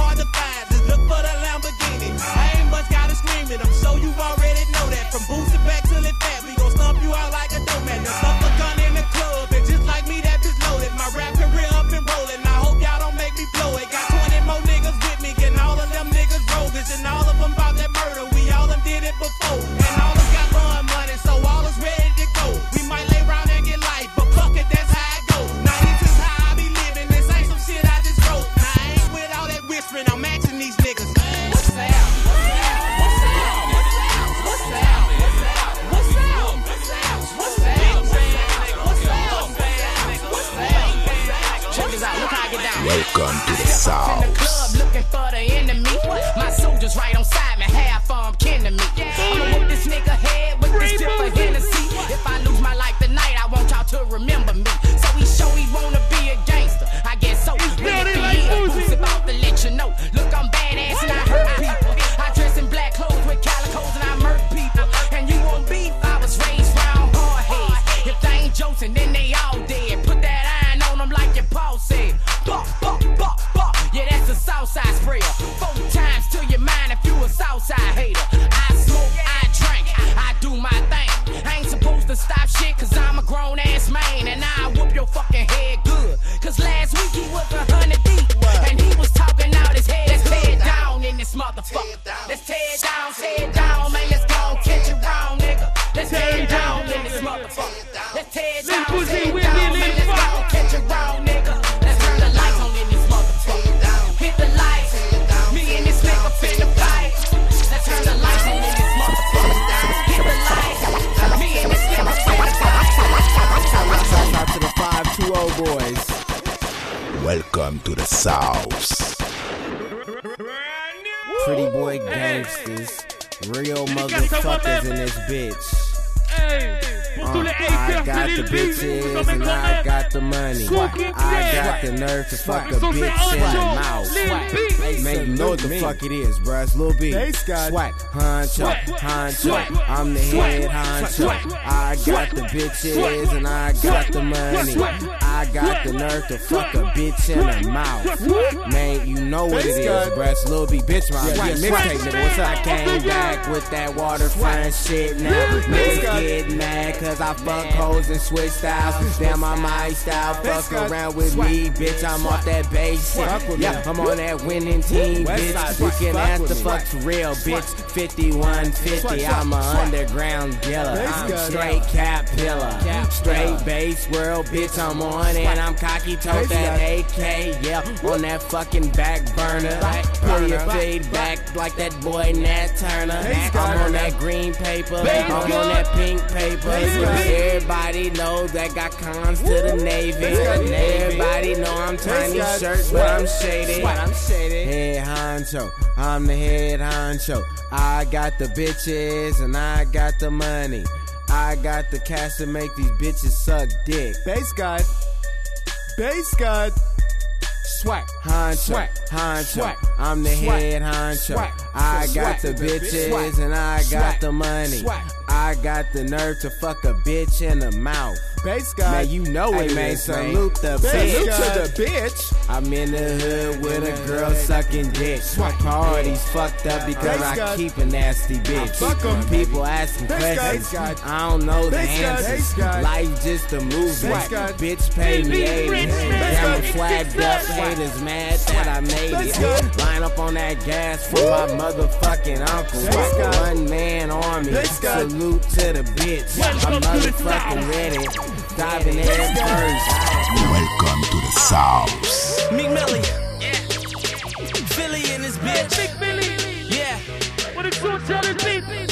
Swag, honcho, honcho. I'm the head honcho. I got the bitches and I got the money. I got the nerve to fuck a bitch in the mouth. Man, you know what it is, bruh. Lil B. Bitch, my Yeah, yeah, mixtape, nigga. What's up? I came back with that waterfront shit now. Niggas get mad cause I fuck hoes and switch styles. Damn, I'm my style. Fuck around with me, bitch. I'm off that base. Yeah, I'm on that winning team, bitch. You can ask the fuck's real, bitch. 5150, I'm a underground killer. I'm straight cap pillar. Straight bass world, bitch. I'm on and I'm cocky tote that AK, yeah. On that fucking back burner. Pull your fade back like that boy Nat Turner. I'm on that green paper. I'm on that pink paper. Everybody knows that got cons to the Navy. Everybody know I'm tiny shirt, but I'm shaded. Head honcho, I'm the head honcho. I got the bitches and I got the money. I got the cash to make these bitches suck dick. Based God. Based God. Swag, honcho, Swag. honcho. Swag. I'm the Swag. head honcho. Swag. I got the bitches and I got the money. I got the nerve to fuck a bitch in the mouth. Based God. Man, you know it man, is, salute the bitch. God. to the bitch. I'm in the hood with a girl sucking dick. My party's fucked up because Bass I God. keep a nasty bitch. Fuck 'em. People asking questions. I don't know the answers. Life just a movie. Bitch pay me 80. rich. Damn, I'm flagged up. Haters mad that I made it. God. Line up on that gas for my motherfucking uncle. Based God. One man army. Bass Salute to the bitch. Welcome I'm motherfucking ready. Diving head first. Welcome to the South. Meek Millie. Philly in this bitch. Big Billy. Yeah. What it's gonna tell it be?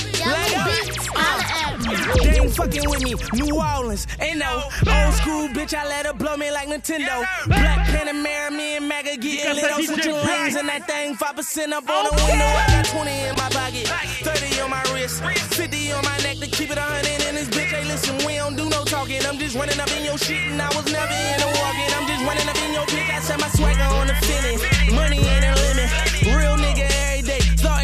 They ain't fucking with me. New Orleans, ain't no old school bitch. I let her blow me like Nintendo. Black Panamera, me and Maga getting lit on switching lanes and that thing 5% up on the window. I got 20 in my pocket, 30 on my wrist, 50 on my neck to keep it a 100 in this bitch. Hey, listen, we don't do no talking. I'm just running up in your shit and I was never in the walking. I'm just running up in your bitch. I set my swagger on the finish. Money ain't a limit. Real nigga every day,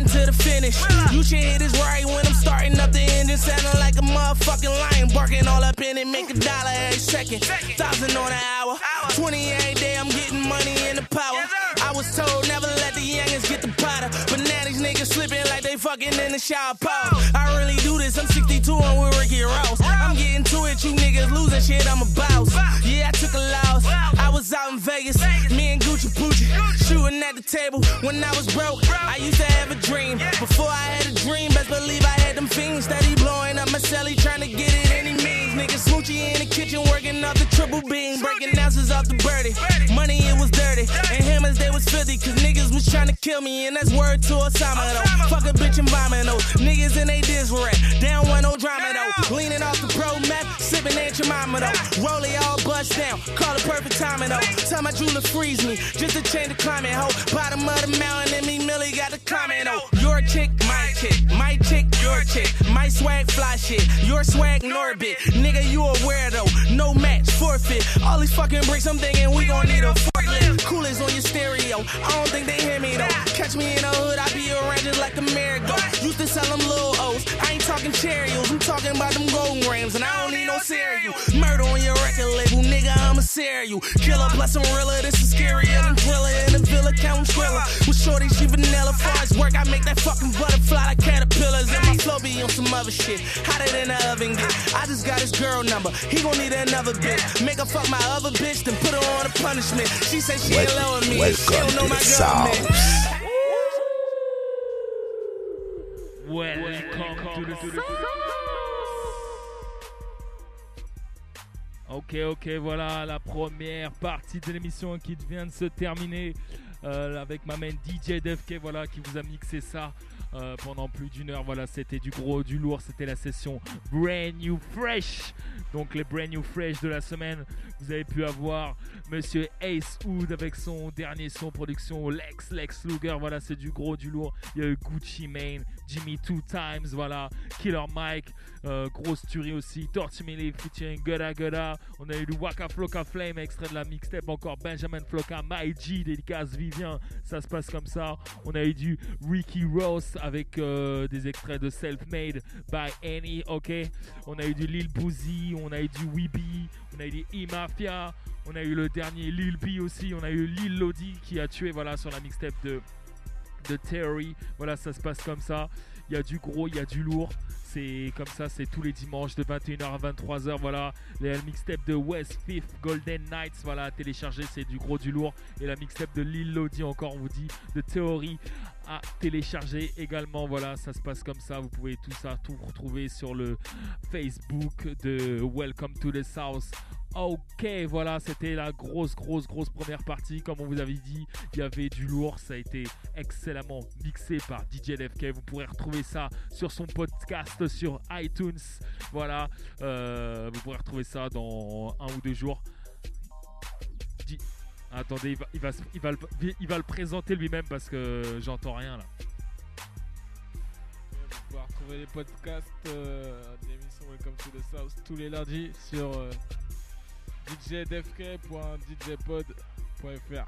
starting to the finish. You should hit this right when I'm starting up the engine, sounding like a motherfucking lion, barking all up in it, make a dollar every second, thousand on an hour, 20 every day. I'm getting money in the power. I was told never let the youngins get the powder, but now these niggas slipping like they fucking in the shower pole. I really do this. I'm 62 and we're Ricky Ross. I'm getting to it. You niggas losing shit. I'm a boss. Yeah, I took a loss. I was out in Vegas, me and Gucci Poochie, shooting at the table when I was broke. I used to have a dream. Before I had a dream, best believe I had them fiends steady blowing up my celly, trying to get it any Niggas smoochie in the kitchen, working off the triple beam, breaking ounces off the birdie. Money it was dirty, and hammers they was filthy, cause niggas was trying to kill me, and that's word to Osama though. Fuck a bitch and vomit though. Niggas in they diss rap, down one no drama though. Leaning off the pro meth, sipping at your mama though. Rollie all bust down, call it perfect timing though. Tell my jeweler freeze me, just to change the climate, ho. Bottom of the mountain, and me Millie got the comment, oh. Your chick, my chick, my chick, your chick. My swag fly shit, your swag in orbit. Nigga, you a weirdo, no match, forfeit. All these fucking bricks, I'm thinking we gon' need a forklift. Coolest on your stereo, I don't think they hear me though. Catch me in the hood, I be just like a merry-go. Used to sell them little O's, I ain't talking Cheerios, I'm talking about them golden grams, and I don't need no cereal. Murder on your record label, nigga, I'm a serial. Killer plus I'm this is scarier than thriller. In the villa, counting thriller. With shorty, she vanilla. As work, I make that fucking butterfly like caterpillars. And my flow be on some other shit. Hotter than the oven get. I just got his girl number. He gon' need another bitch. Make her fuck my other bitch, then put her on a punishment. She say she in love with me. She don't know my government. Welcome to the Ok, ok, voilà la première partie de l'émission qui vient de se terminer euh, avec ma main DJ DFK, voilà, qui vous a mixé ça euh, pendant plus d'une heure. Voilà, c'était du gros, du lourd. C'était la session Brand New Fresh. Donc les Brand New Fresh de la semaine. Vous avez pu avoir Monsieur Ace Hood avec son dernier son production Lex Lex Luger. Voilà, c'est du gros, du lourd. Il y a eu Gucci Mane, Jimmy Two Times. Voilà, Killer Mike. euh, grosse tuerie aussi. Torch Millie featuring Gudda Gudda. On a eu le Waka Flocka Flame, extrait de la mixtape. Encore Benjamin Flocka, My G, dédicace Vivien. Ça se passe comme ça. On a eu du Ricky Ross avec euh, des extraits de Self Made by Annie. Ok. On a eu du Lil Boozy. On a eu du Weeby. On a eu du E-Mafia. On a eu le dernier Lil B aussi. On a eu Lil Lodi qui a tué voilà, sur la mixtape de, de Theory. Voilà, ça se passe comme ça. Il y a du gros, il y a du lourd. C'est comme ça, c'est tous les dimanches de 21h à 23h. Voilà, les mixtape de West Fifth Golden Knights. Voilà, à télécharger, c'est du gros, du lourd. Et la mixtape de Lil Lodi, encore, on vous dit, de Theory télécharger également. Voilà, ça se passe comme ça. Vous pouvez tout ça, tout retrouver sur le Facebook de Welcome to the South. Ok, voilà, c'était la grosse, grosse, grosse première partie. Comme on vous avait dit, il y avait du lourd. Ça a été excellemment mixé par DJ LFK. Vous pourrez retrouver ça sur son podcast sur iTunes. Voilà, euh, vous pourrez retrouver ça dans un ou deux jours. Attendez, il va, il, va, il va le, il va le présenter lui-même parce que j'entends rien là. Vous pouvez retrouver les podcasts euh, d'émissions Welcome to the South tous les lundis sur euh, djdfk.djpod.fr. Voilà.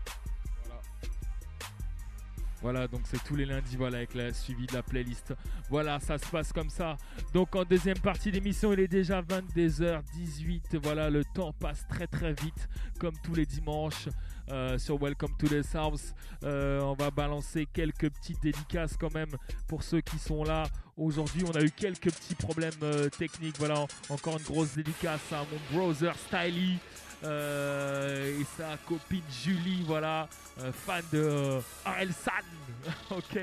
Voilà, donc c'est tous les lundis, voilà, avec le suivi de la playlist. Voilà, ça se passe comme ça. Donc en deuxième partie d'émission, il est déjà 22h18. Voilà, le temps passe très très vite, comme tous les dimanches euh, sur Welcome to the South. Euh, on va balancer quelques petites dédicaces quand même pour ceux qui sont là. Aujourd'hui, on a eu quelques petits problèmes euh, techniques. Voilà, encore une grosse dédicace à mon brother Styly. et sa copine Julie, voilà, fan de RL San. ok.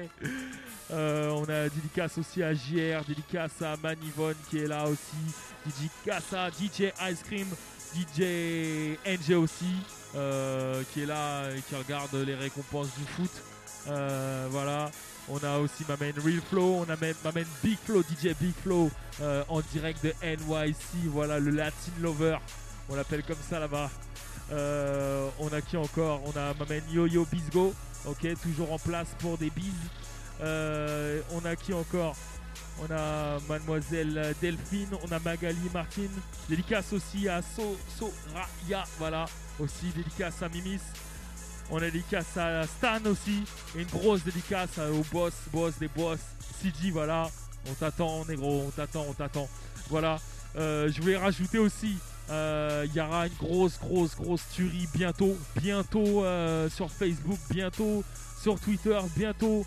On a dédicace aussi à JR, dédicace à Manivon qui est là aussi, dédicace à DJ Ice Cream, DJ NG aussi, euh, qui est là et qui regarde les récompenses du foot. Euh, voilà. On a aussi ma main Real Flow, on a même ma main Big Flow, DJ Big Flow euh, en direct de NYC. Voilà le Latin Lover, on l'appelle comme ça là-bas. On a qui encore? On a ma main Yo-Yo Bisgo, ok, toujours en place pour des bises. On a qui encore? On a Mademoiselle Delphine, on a Magali Martin, dédicace aussi à So Soraya, voilà, aussi dédicace à Mimis. On a dédicace à Stan aussi. Une grosse dédicace au boss, boss des boss. CG, voilà. On t'attend, négro. On t'attend, on t'attend. Voilà. Euh, je voulais rajouter aussi. euh, Il y aura une grosse, grosse, grosse tuerie bientôt. Bientôt euh, sur Facebook. Bientôt sur Twitter. Bientôt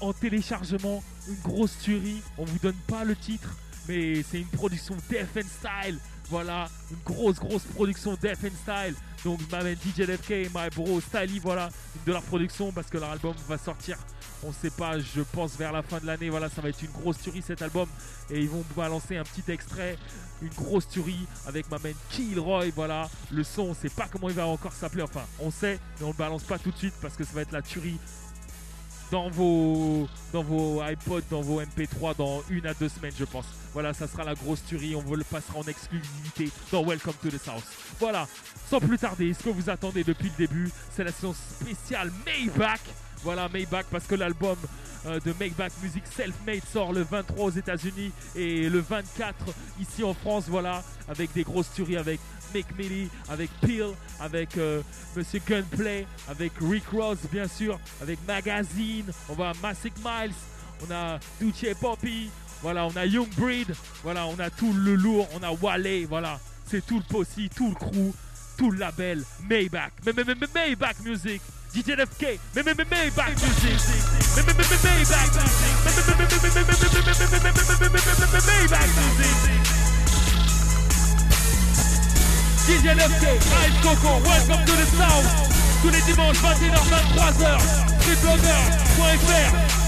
en téléchargement. Une grosse tuerie. On vous donne pas le titre. Mais c'est une production and Style. Voilà, une grosse, grosse production and Style. Donc, ma main DJ LFK et my bro Styly, voilà, de leur production parce que leur album va sortir. On sait pas, je pense vers la fin de l'année. Voilà, ça va être une grosse tuerie cet album. Et ils vont balancer un petit extrait, une grosse tuerie avec ma main Killroy. Voilà, le son, on sait pas comment il va encore s'appeler. Enfin, on sait, mais on le balance pas tout de suite parce que ça va être la tuerie dans vos, dans vos iPods, dans vos MP3 dans une à deux semaines, je pense. Voilà, ça sera la grosse tuerie. On vous le passera en exclusivité dans Welcome to the South. Voilà, sans plus tarder, ce que vous attendez depuis le début, c'est la session spéciale Maybach. Voilà, Maybach, parce que l'album euh, de Maybach Music Self-Made sort le 23 aux États-Unis et le 24 ici en France. Voilà, avec des grosses tueries avec Mick Millie, avec Peel, avec euh, Monsieur Gunplay, avec Rick Ross, bien sûr, avec Magazine. On va Massic Miles, on a Duce Poppy, voilà, on a Young Breed, voilà, on a tout le lourd, on a Wale, voilà, c'est tout le posse, tout le crew, tout le label, Maybach, Maybach Music, DJ FK, Maybach Music, Maybach Music, mais, mais, DJ LFK, Ice Coco, welcome to the South. Tous les dimanches, 21h, 23h, freeblogger.fr.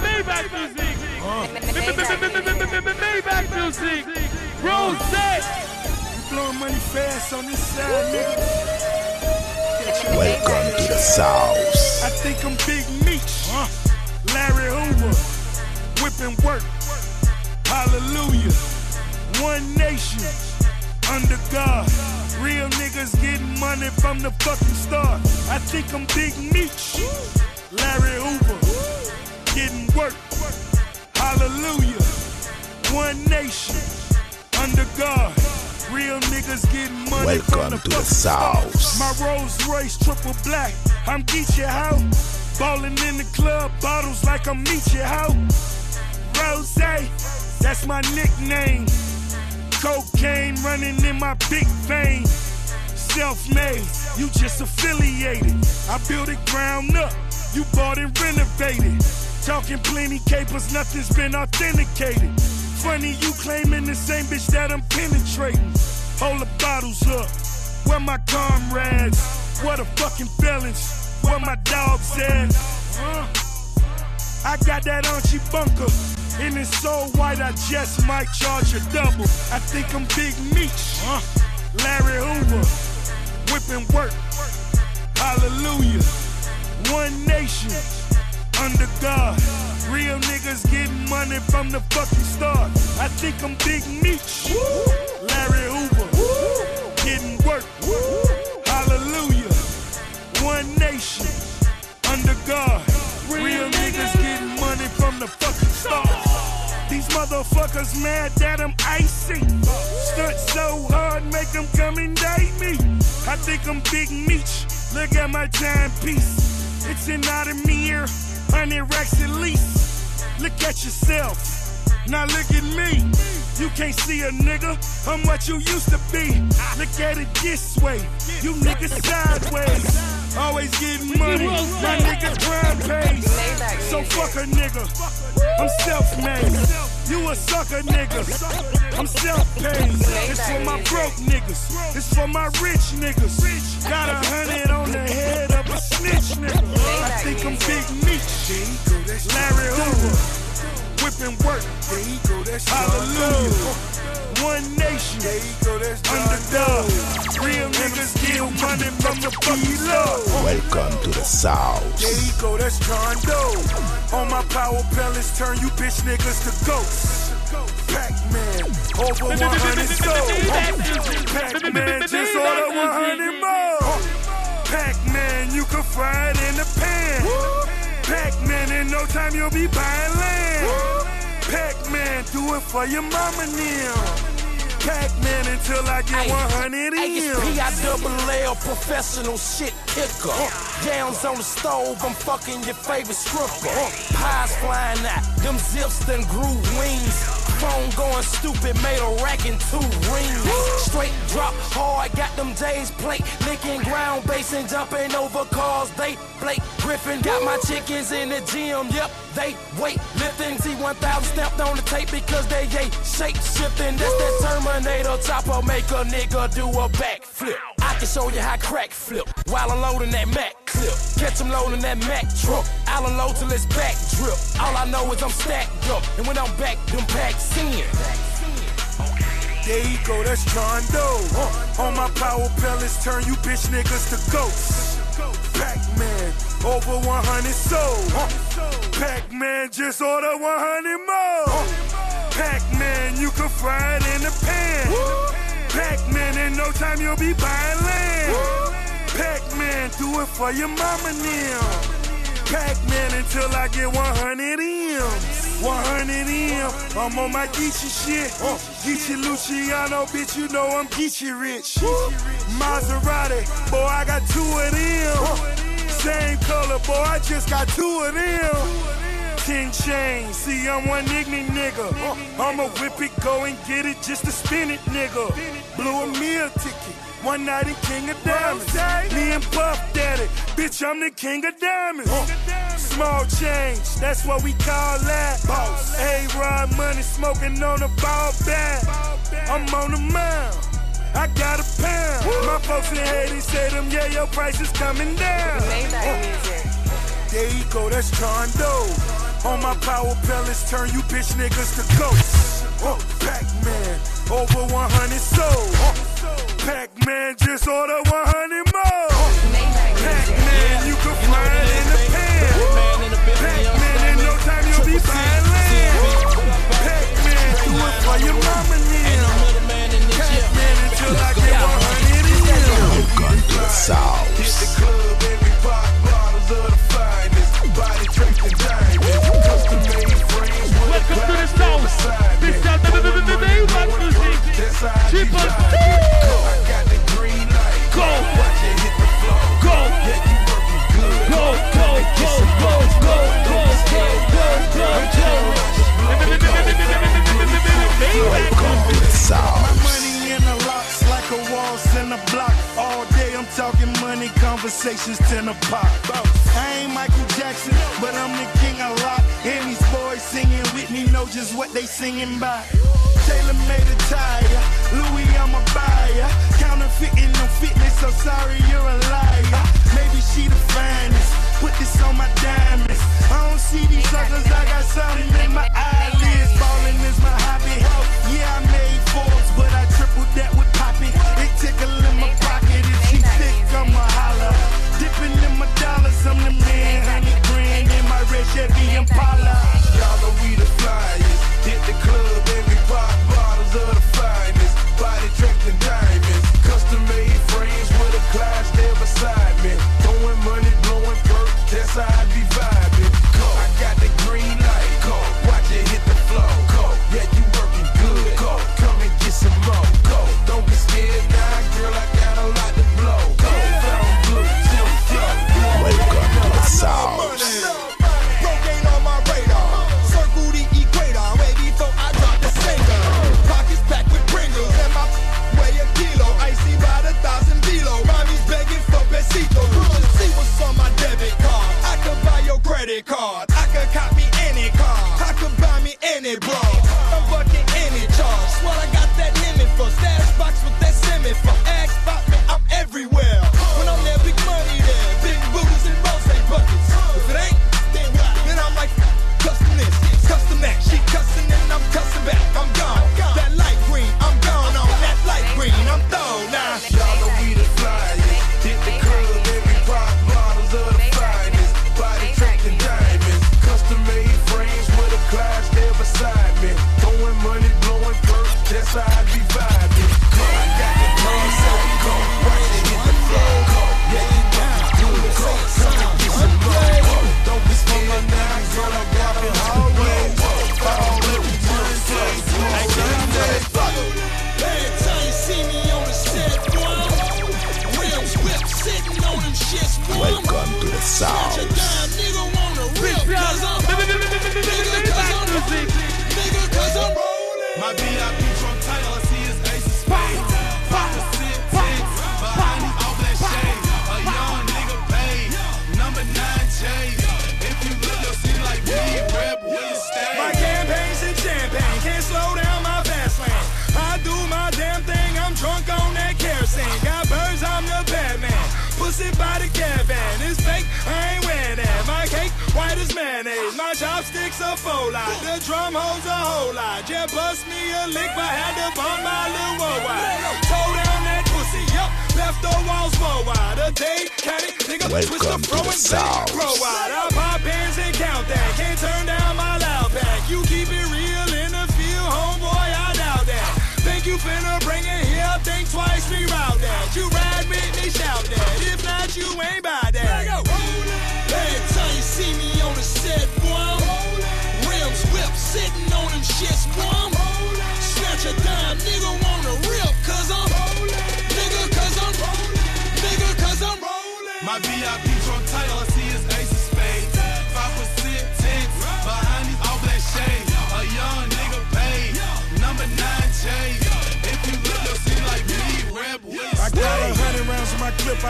Maybach Music. Maybach Music. Rose. We blowing money on this side, nigga. Welcome to the South. I think I'm Big Meech. Larry Hoover. Whipping work. Hallelujah. One nation. Under God. Real niggas getting money from the fucking start. I think I'm Big Meech. Larry Hoover. Getting work. Hallelujah. One nation. Under God. Real niggas getting money from Welcome the to the fucking South. My Rolls Royce triple black. I'm Geechee how? Ballin' in the club, bottles like I'm Meechie how? Rose, that's my nickname. Cocaine running in my big vein. Self-made, you just affiliated. I built it ground up, you bought and renovated. Talking plenty capers, nothing's been authenticated. Funny you claiming the same bitch that I'm penetrating. Hold the bottles up, where my comrades? What a fucking felons, where my dogs at? I got that Archie bunker. And it's so white, I just might charge a double. I think I'm Big Meech. Larry Hoover. Whipping work. Hallelujah. One nation. Under God. Real niggas getting money from the fucking start. I think I'm Big Meech. Larry Hoover. Getting work. Hallelujah. One nation. Under God. Real niggas getting money from the fucking motherfuckers mad that I'm icy. Stunt so hard, make them come and date me. I think I'm Big Meech. Look at my giant timepiece. It's an Audemar, 100 racks at least. Look at yourself. Now look at me. You can't see a nigga. I'm what you used to be. Look at it this way. You niggas sideways. Always getting money. My nigga grind pays. So fuck a nigga. I'm self-made. You a sucker nigga. I'm self-paid. It's for my broke niggas. It's for my rich niggas. Got a hundred on the head of a snitch nigga. I think I'm Big Meech. Larry Hoover. Whipping work. Hallelujah. One nation. Underdog. Real niggas get money from the fucking love. Welcome to the South. There you go, that's John Doe. On my power pellets, turn you bitch niggas to ghosts. Pac-Man, over 100 sold. Pac-Man, just order 100 more. Pac-Man, you can fry it in the pan. Pac-Man, in no time you'll be buying land. Pac-Man, do it for your mama now. Pac-Man until I get 100 Hey, in. P-I-double-L, professional shit kicker. Yams on the stove, I'm fucking your favorite stripper. Pies flying out, them zips done grew wings. Phone going stupid, made a rack in two rings. Straight drop hard, got them days plate, licking ground bass and jumping over cars. They Blake Griffin got my chickens in the gym. Yep, they wait lifting. T1000 stamped on the tape because they ain't shape shifting. That's that Terminator chopper make a nigga do a backflip. I can show you how crack flip while I'm loading that Mac clip. Catch him loading that Mac truck. I'll unload till it's back drip. All I know is I'm stacked up, and when I'm back, them packs in. There you go, that's John Doe. Uh, on my power pellets, turn you bitch niggas to ghosts. Pac-Man, over 100 sold. Pac-Man, just order 100 more. Pac-Man, you can fry it in the pan. Pac-Man, in no time you'll be buying land. Pac-Man, do it for your mama now. Pac-Man until I get 100 M's. 100 M. I'm on my Geechee shit. Uh, Geechee Luciano, bitch, you know I'm Geechee rich. Maserati, boy, I got two of them. Same color, boy, I just got two of them. Ten chains, see I'm one ignorant nigga. Uh, I'ma whip it, go and get it just to spin it, nigga. Blew a meal ticket. One night in King of Diamonds. Me and Puff Daddy. Bitch, I'm the King of Diamonds. Small change, that's what we call that. Boss. A-Rod money smoking on a ball bat. I'm on the mound. I got a pound. My folks in Haiti say them, yeah, your price is coming down. There you go, that's John Doe. On my power pellets, turn you bitch niggas to ghosts. Pac-Man, over 100 sold. Pac-Man just ordered 100 more. Pac-Man, you can find in the pan. Pac-Man, in no time you'll be buying land. Pac-Man, do it for your mama now. Pac-Man, until I get 100 in. Welcome to the south. Go! Go! Go! Go! Go! Go! Go! Go! Go! I'm talking money, conversations ten a pop. I ain't Michael Jackson, but I'm the king of rock. And he's boys singing with me know just what they singing about. Taylor made a tire, Louis, I'm a buyer.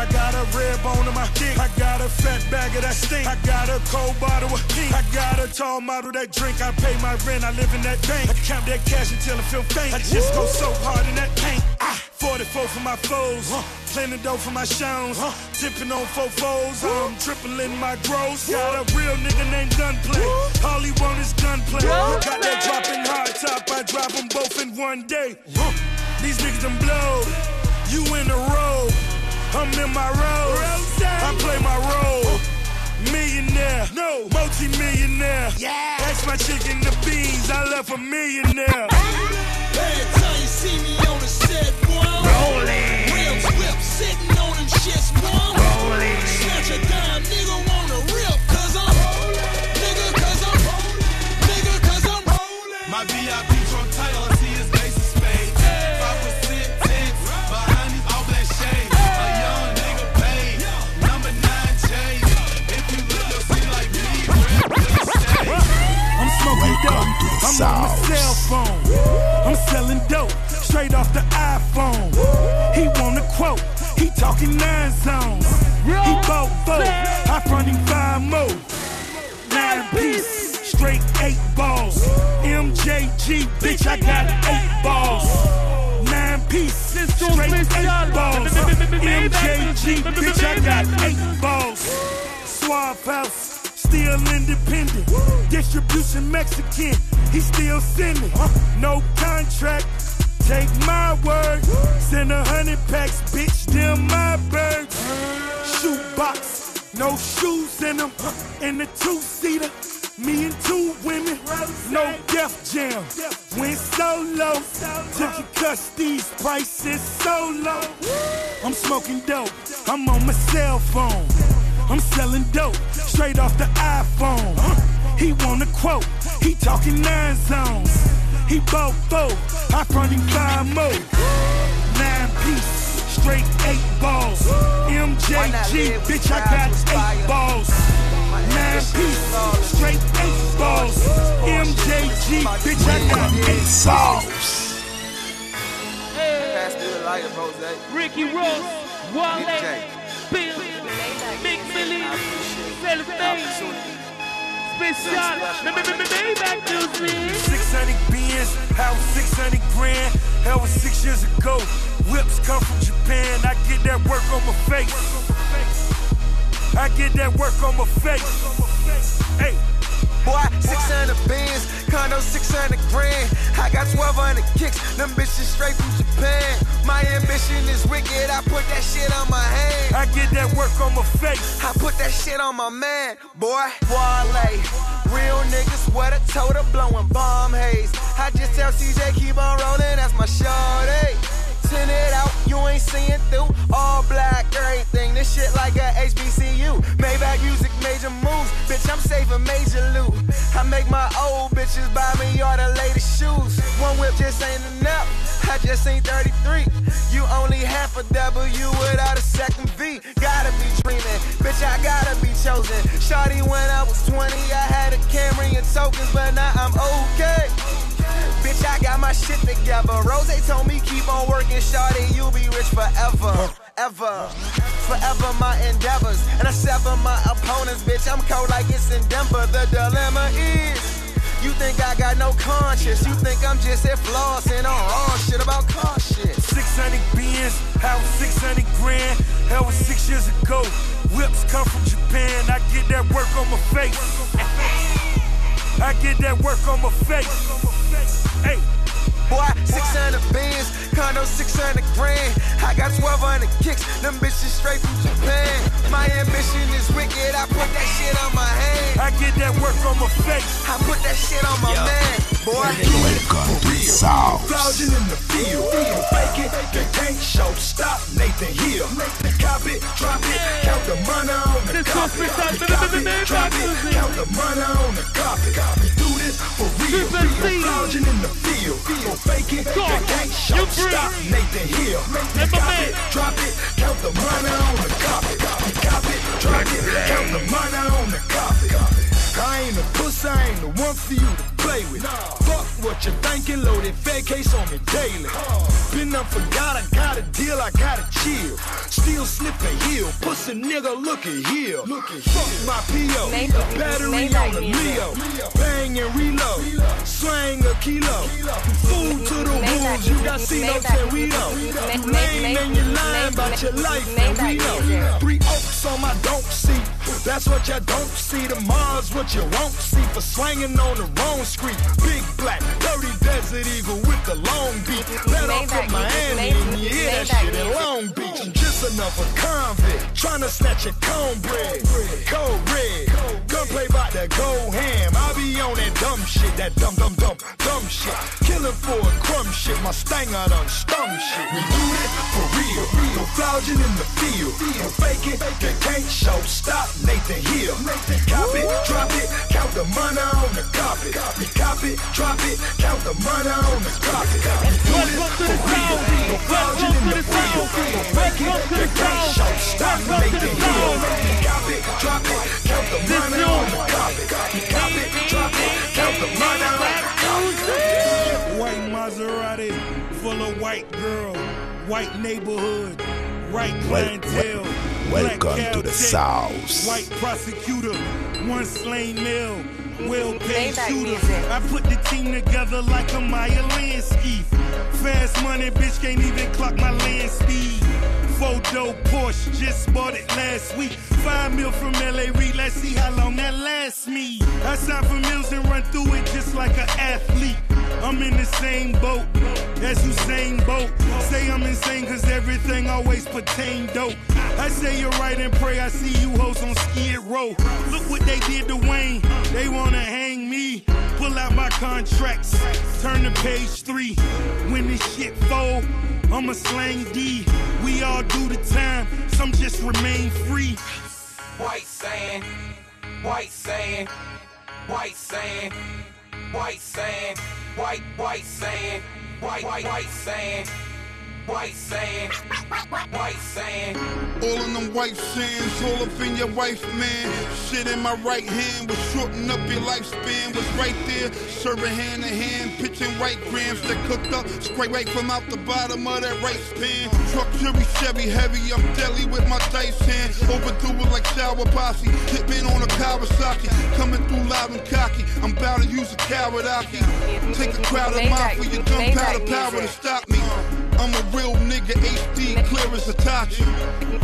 I got a red bone in my dick. I got a fat bag of that stink. I got a cold bottle of pink. I got a tall model that drink. I pay my rent. I live in that bank. I count that cash until I feel faint. I just go so hard in that paint. Ah, 44 for my foes. Huh. Planning dough for my shows. Huh. Tipping on fofos. I'm tripling my gross. Got a real nigga named Gunplay. Woo. All he want is gunplay. gunplay. Got that dropping hard top. I drop them both in one day. Huh. These niggas done blow. You in the road. I'm in my rose. I play my role. Millionaire, no, multi-millionaire. Yeah, that's my chicken, the beans. I left a millionaire. Every time you see me on the set, one. rolling. Rims whip, sitting on them shits, one. rolling. Snatch a dime, nigga, wanna rip, cause I'm rolling. Nigga, cause I'm rolling. Nigga, cause I'm rolling. My VIP Welcome to the I'm South. on my cell phone. I'm selling dope straight off the iPhone. He want a quote. He talking nine zones. He bought four. I front him five more. Nine piece. Straight eight balls. MJG, bitch, I got eight balls nine piece. Straight eight balls. MJG, bitch, I got eight balls. Swap house still independent. Distribution Mexican, he still sending. No contract, take my word. Send a hundred packs, bitch, them my birds. Shoebox, no shoes in them. In the two-seater, me and two women. No Def Jam, went solo. Took your these prices so low. I'm smoking dope, I'm on my cell phone. I'm selling dope, straight off the iPhone. He want a quote, he talking nine zones. He bought four, I front him five more. Nine piece, straight eight balls. MJG, bitch, I got eight balls. Nine piece, straight eight balls. MJG, bitch, I got eight balls. Hey. Still like it, Jose. Ricky Ross, Wale, Bill, Big Millie, Self-Made, Special, Maybach Music. 600 beans, house 600 grand. Hell was six years ago. Whips come from Japan. I get that work on my face. I get that work on my face. Hey. Boy, 600 bands, condo 600 grand. I got 1200 kicks, them bitches straight from Japan. My ambition is wicked, I put that shit on my hand. I get that work on my face. I put that shit on my man, boy. Wale, real niggas sweat a toter blowing bomb haze. I just tell CJ keep on rolling, that's my shorty. It out, you ain't seeing through. All black, everything. This shit like a HBCU. Maybach music, major moves. Bitch, I'm saving major loot. I make my old bitches buy me all the latest shoes. One whip just ain't enough. I just seen 33. You only half a W without a second V. Gotta be dreaming. Bitch, I gotta be chosen. Shawty when I was 20, I had a Camry and tokens, but now I'm okay. Bitch, I got my shit together. Rose told me keep on working, shawty, you'll be rich forever, ever. Forever my endeavors, and I sever my opponents, bitch. I'm cold like it's in Denver. The dilemma is, you think I got no conscience? You think I'm just at floss and on raw shit about car shit? 600 beans, house 600 grand. Hell was six years ago. Whips come from Japan. I get that work on my face. I get that work on my face. Hey. Boy, 600 bands, condo 600 grand. I got 1200 kicks, them bitches straight from Japan. My ambition is wicked, I put that shit on my hand. I get that work on my face. I put that shit on my man, boy. Welcome to the South. Flogging in the field, people fake it, they can't show. Stop, Nathan Hill. Cop it, drop it, count the money on the carpet. Cop it, drop it, count the money on the carpet. We do this for real, in the field, people fake it, they can't show. Stop, Nathan Hill. Make Cop it, drop it, count the money on the carpet. Cop it, drop it, count the money on the carpet. I ain't a pussy, I ain't the one for you to play with. Fuck what you thinking, loaded fake case on me daily. Been up forgot, I got a deal, I gotta chill. Still slipping heel, pussy nigga, look at here. Fuck my PO, battery on the Leo. Bang and reload, swing a kilo. Food to the wolves, you got CeeLo and we know. You lame and you lying about your life, and we know. Three oaks on my don't see, that's what you don't see. The Mars, what you won't see for swinging on the wrong street. Big black, dirty desert eagle with the long beat. Let off from Miami and you hear that shit in Long Beach. I'm just another convict, trying to snatch your cornbread. Cold red, gunplay by the go ham. I be on that dumb shit, that dumb, dumb, dumb, dumb shit. Killing for a crumb shit, my stanger done stung shit. We do it for real, real. Flogging in the field, fake it, they can't show. Stop, Nathan Hill. Cop it, drop it, count the money on the carpet. We cop it, drop it, count the money on the carpet. We do it for real, real. Flogging in the field, don't fake it, they can't show. Stop, Nathan Hill. Cop it, drop it, count the money on the carpet. Cop it, drop it, count the money on the carpet. White Maserati, full of white girl, white neighborhood, right clientele. Black welcome to the South. White prosecutor, one slain male, well paid shooter. music. I put the team together like a Meyer Lansky. Fast money, bitch can't even clock my land speed. Photo Porsche, just bought it last week. Five mil from LA Reid, let's see how long that lasts me. I sign for mills and run through it just like an athlete. I'm in the same boat as Usain Bolt. Say I'm insane cause everything always pertain dope. I say you're right and pray I see you hoes on Skid Row. Look what they did to Wayne, they wanna hang me. Pull out my contracts, turn to page three. When this shit fold, I'm a slang D. We all do the time, some just remain free. White sand, white sand, white sand, white sand, white white sand, white white white sand, white sand, white sand. All in them white sands, all up in your wife, man. Shit in my right hand was shorten up your lifespan. Was right there, serving hand to hand, pitching right grams that cooked up straight right from out the bottom of that rice pan. Truck Chevy, Chevy heavy, I'm deli with my dice hand. Overthrew it like shower posse, tipping on a Kawasaki. Coming through loud and cocky, I'm about to use a Kawasaki. Take a crowd of mine for your gunpowder power to stop me. I'm a real nigga, HD, clear as a Tachi.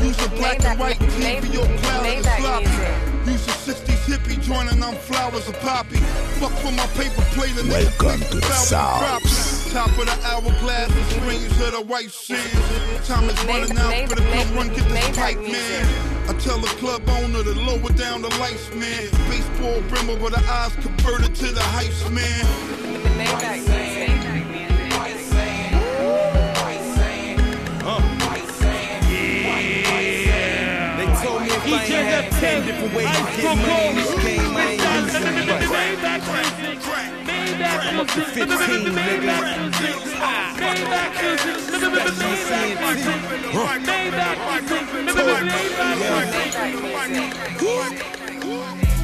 Use a black and white tee for your cloud and sloppy. Use a 60s hippie joint and I'm flowers of poppy. Fuck for my paper plate and Welcome to the South. South. Top of the hourglass, the strings of the white sands. Time is running out, better come run, get this pipe, man. I tell the club owner to lower down the lights, man. Baseball brim over the eyes converted to the heist, man. They told me if I ain't 10 different ways to get money in this game, I ain't using it right. Up to 15, nigga.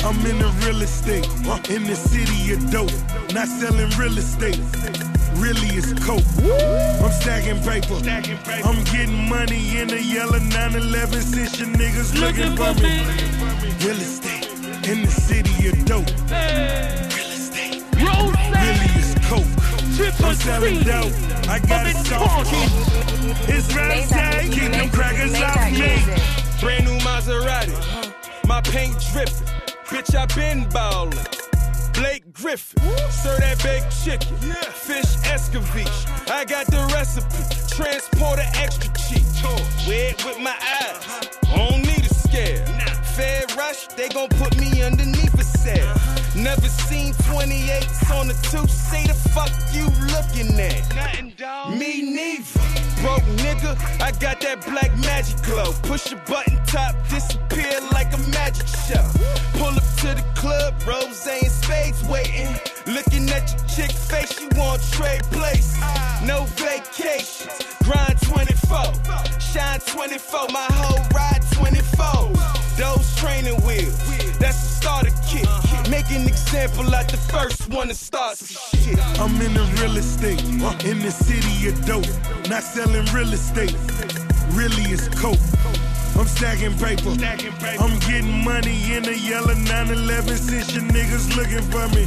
I'm in the real estate, in the city of dope, not selling real estate. Really, it's coke. I'm stacking paper. stacking paper. I'm getting money in the yellow 911 since your niggas looking for me. Real estate in the city of dope. Real estate. Really, it's coke. I'm selling dope. I got a soft key. It's Rose, keep them crackers off me. Brand new Maserati, uh-huh. my paint dripping. Bitch, I been ballin'. Blake Griffin, serve that baked chicken, fish escovitch. I got the recipe, transporter extra cheap. Red with my eyes, I don't need a scare. Fed rush, they gon' put me underneath a cell. Never seen 28s on the two seat. The fuck you looking at? Me neither. Broke nigga, I got that black magic glow. Push a button, top disappear like a magic show. Pull up to the club, rose and spades waiting. Looking at your chick face, you want trade place. No vacations, grind 24. Shine 24, my whole ride 24. Those training wheels, that's a starter kit. Make an example out the first one to start some shit. I'm in the real estate, uh-huh. in the city of dope, not selling real estate. Really, it's coke. I'm stacking paper. I'm getting money in the yellow 911 since your niggas looking for me.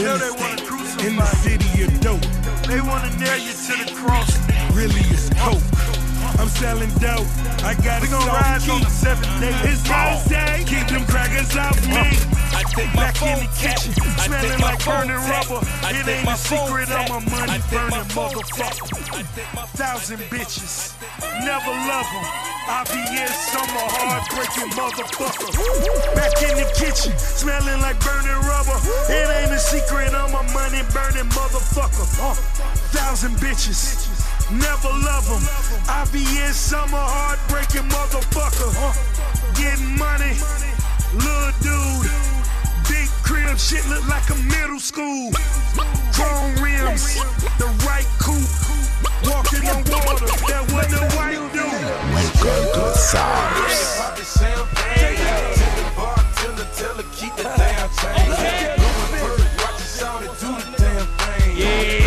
Real estate, in the city of dope. They wanna nail you to the cross. Really, it's coke. I'm selling dope. I got we gon' ride on the seventh day. It's Rose, keep them crackers off me. I take my Back in the kitchen, I smelling like phone burning rubber. I It ain't a secret. I'm a money burning motherfucker. Thousand bitches, never love them. IBS, I'm a heartbreaking motherfucker. Back in the kitchen, smelling like burning rubber. It ain't a secret, I'm a money burning motherfucker. Uh, thousand bitches, never love them. IBS, I'm a heartbreaking motherfucker. Uh, getting money, little dude. Big crib, shit look like a middle school. Chrome rims, the right coupe. Walking on water, that what the white do. Welcome to the South. Yeah,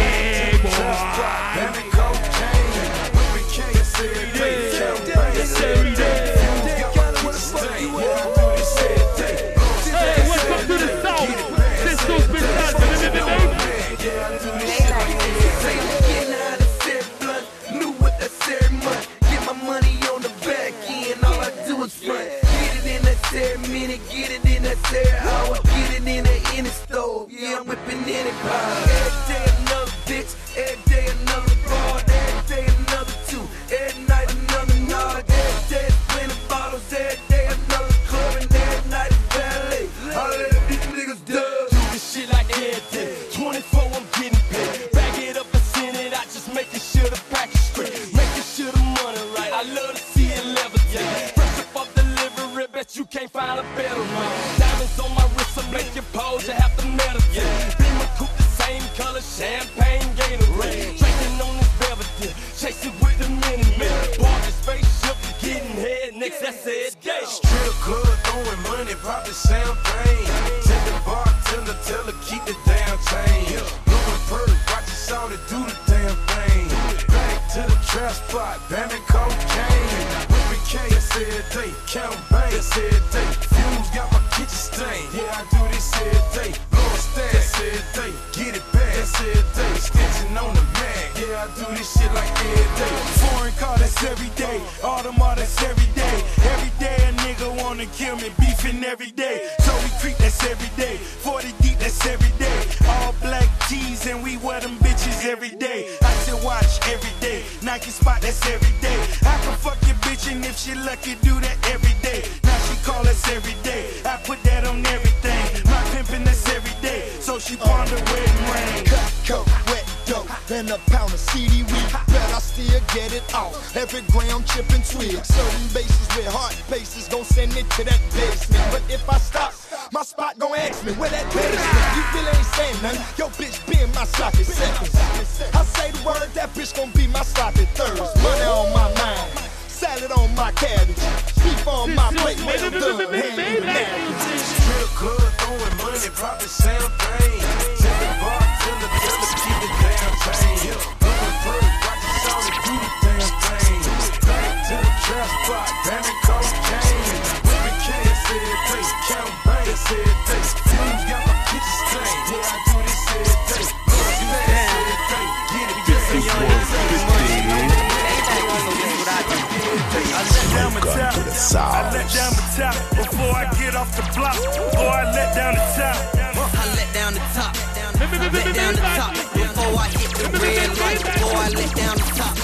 I let down the top.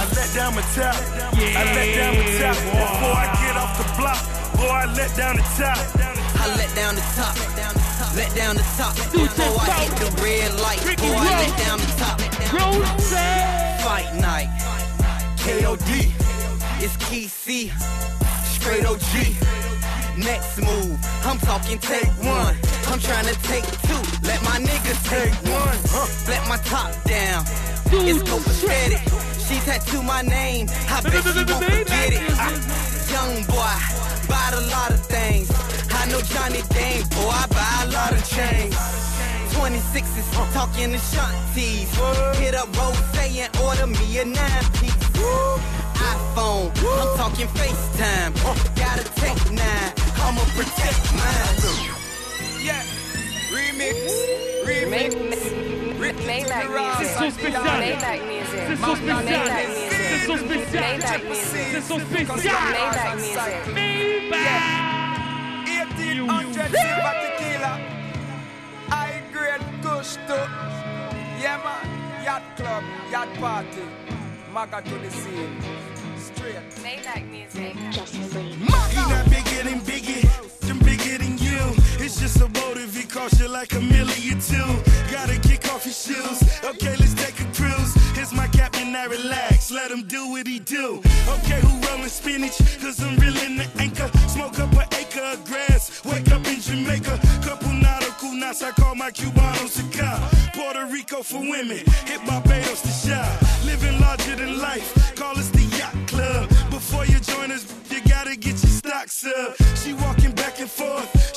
I let down my top. Yeah. I let down my top before I get off the block. Before I let down the top. I let down the top. Let down the top before I hit the red light. Before I let down the top. Fight night. KOD. It's Key C. Straight OG. Next move. I'm talking take one. I'm trying to take two. Let my niggas take one. Let my top down. It's copacetic. She tattooed my name. I bet she won't forget it. Young boy, bought a lot of things. I know Johnny Dang, boy, I buy a lot of chains. 26s, talking Ashantis. Hit up Rose and order me a nine piece. iPhone, I'm talking FaceTime. Gotta take nine, I'ma protect mine. Yeah, remix, remix. C'est son spécial. Maybach music. C'est son spécial. C'est son spécial. C'est son spécial. Maybach. music. 1800 silver tequila. High grade kush too. Yeah man, yacht club, yacht party. Maga to the scene. Straight. Maybach music. He not bigger than Biggie, It's just a motive, he cost you like a million too. Gotta kick off your shoes. Okay, let's take a cruise. Here's my captain, I relax. Let him do what he do. Okay, who rolling spinach? Cause I'm reeling the anchor. Smoke up an acre of grass. Wake up in Jamaica. Couple nautical knots, I call my Cubanos a cop. Puerto Rico for women. Hit Barbados to shop. Living larger than life. Call us the yacht club. Before you join us, you gotta get your stocks up. She walking back and forth.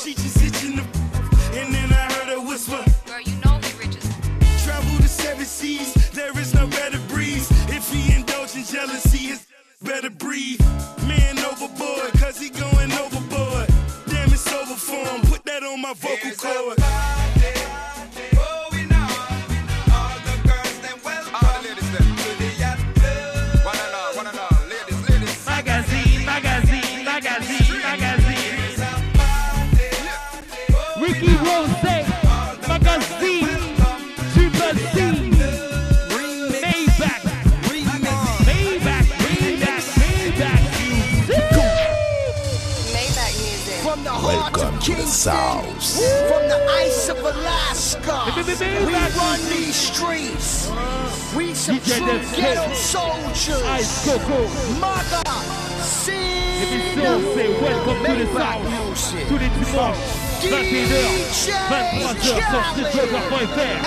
Seas, there is no better breeze. If he indulge in jealousy, his better breathe. Man overboard, cause he going overboard. Damn, it's over for him. Put that on my vocal cord. Welcome to the South. From the ice of Alaska, we run these streets. We some DJ true Def ghetto Kid. soldiers. Ice Coco. Mother, If you still say welcome to the South, tous les dimanches, 21h, 23h sur streetblogger.fr.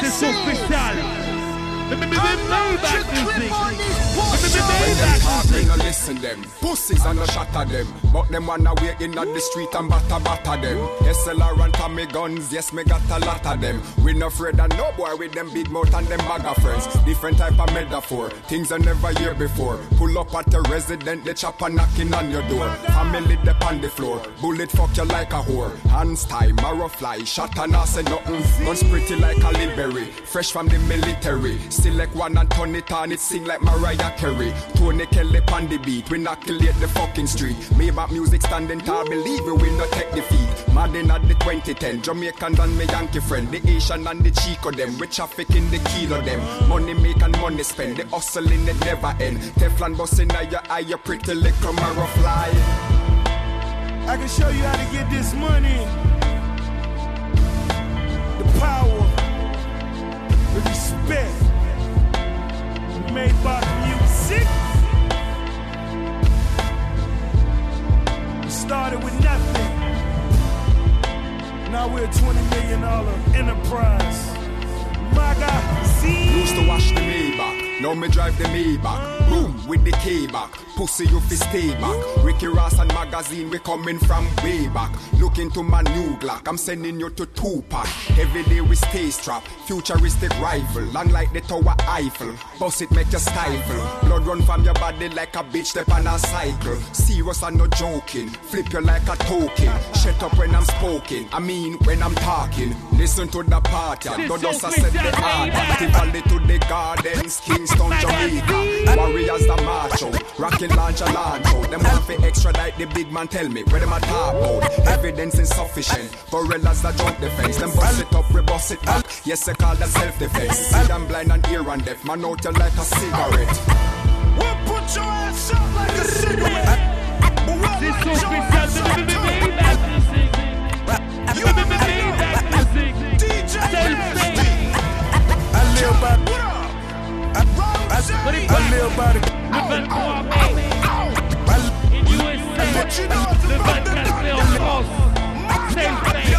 C'est son spécial. Listen them, pussies and no shatter them. But them wanna wait in the street and batter batter them. SLR and Tommy guns, yes me got a lot of them. We no afraid of no boy with them big mouth and them maga friends. Different type of metaphor, things I never hear before. Pull up at the resident, the chopper knocking on your door. Family dep on the floor, bullet fuck you like a whore. Hands tie, marrow fly, shot and I say nothing. Guns pretty like a Liberty, fresh from the military. Like one and turn it on, it sing like Mariah Carey. Tony Kelly on the beat, we knockulate the fucking street. Maybach music standing tall, believe we no take defeat. Madden at the 2010, Jamaicans and me Yankee friend, the Asian and the Chico them, we traffic in the kilo them. Money make and money spend, the hustling it never end. Teflon busting out your eye, your pretty little marrow fly. I can show you how to get this money. The power, the respect. Maybach music. We started with nothing. Now we're a $20 million enterprise. My God? Used to wash the Maybach, now me drive the Maybach. Boom with the K back, pussy you fi stay back. Ricky Ross and magazine, we coming from way back. Look into my new Glock, I'm sending you to Tupac. Every day we stay strapped, futuristic rifle, long like the Tower Eiffel. Boss it make you stifle, blood run from your body like a bitch step on a cycle. Serious and no joking, flip you like a token. Shut up when I'm spoken, I mean when I'm talking. Listen to the party, don't just set the art. Active Valley to the gardens, Kingston, Jamaica. Warriors the macho, rocking launch a launch out. Them want fi extradite the big man, tell me where them a talk about. Evidence insufficient, gorillas that jump the fence. Them bust it up, we bust it back. Yes, they call that self-defense. See them blind and ear and deaf, man out you like a cigarette. We'll put your ass up like a cigarette. C'est son spécial de Maybach Music. Maybach Music. Self-made. I live by I, I, I live by the Le 23 mai, in USA, le 24 mai en France. Self-made.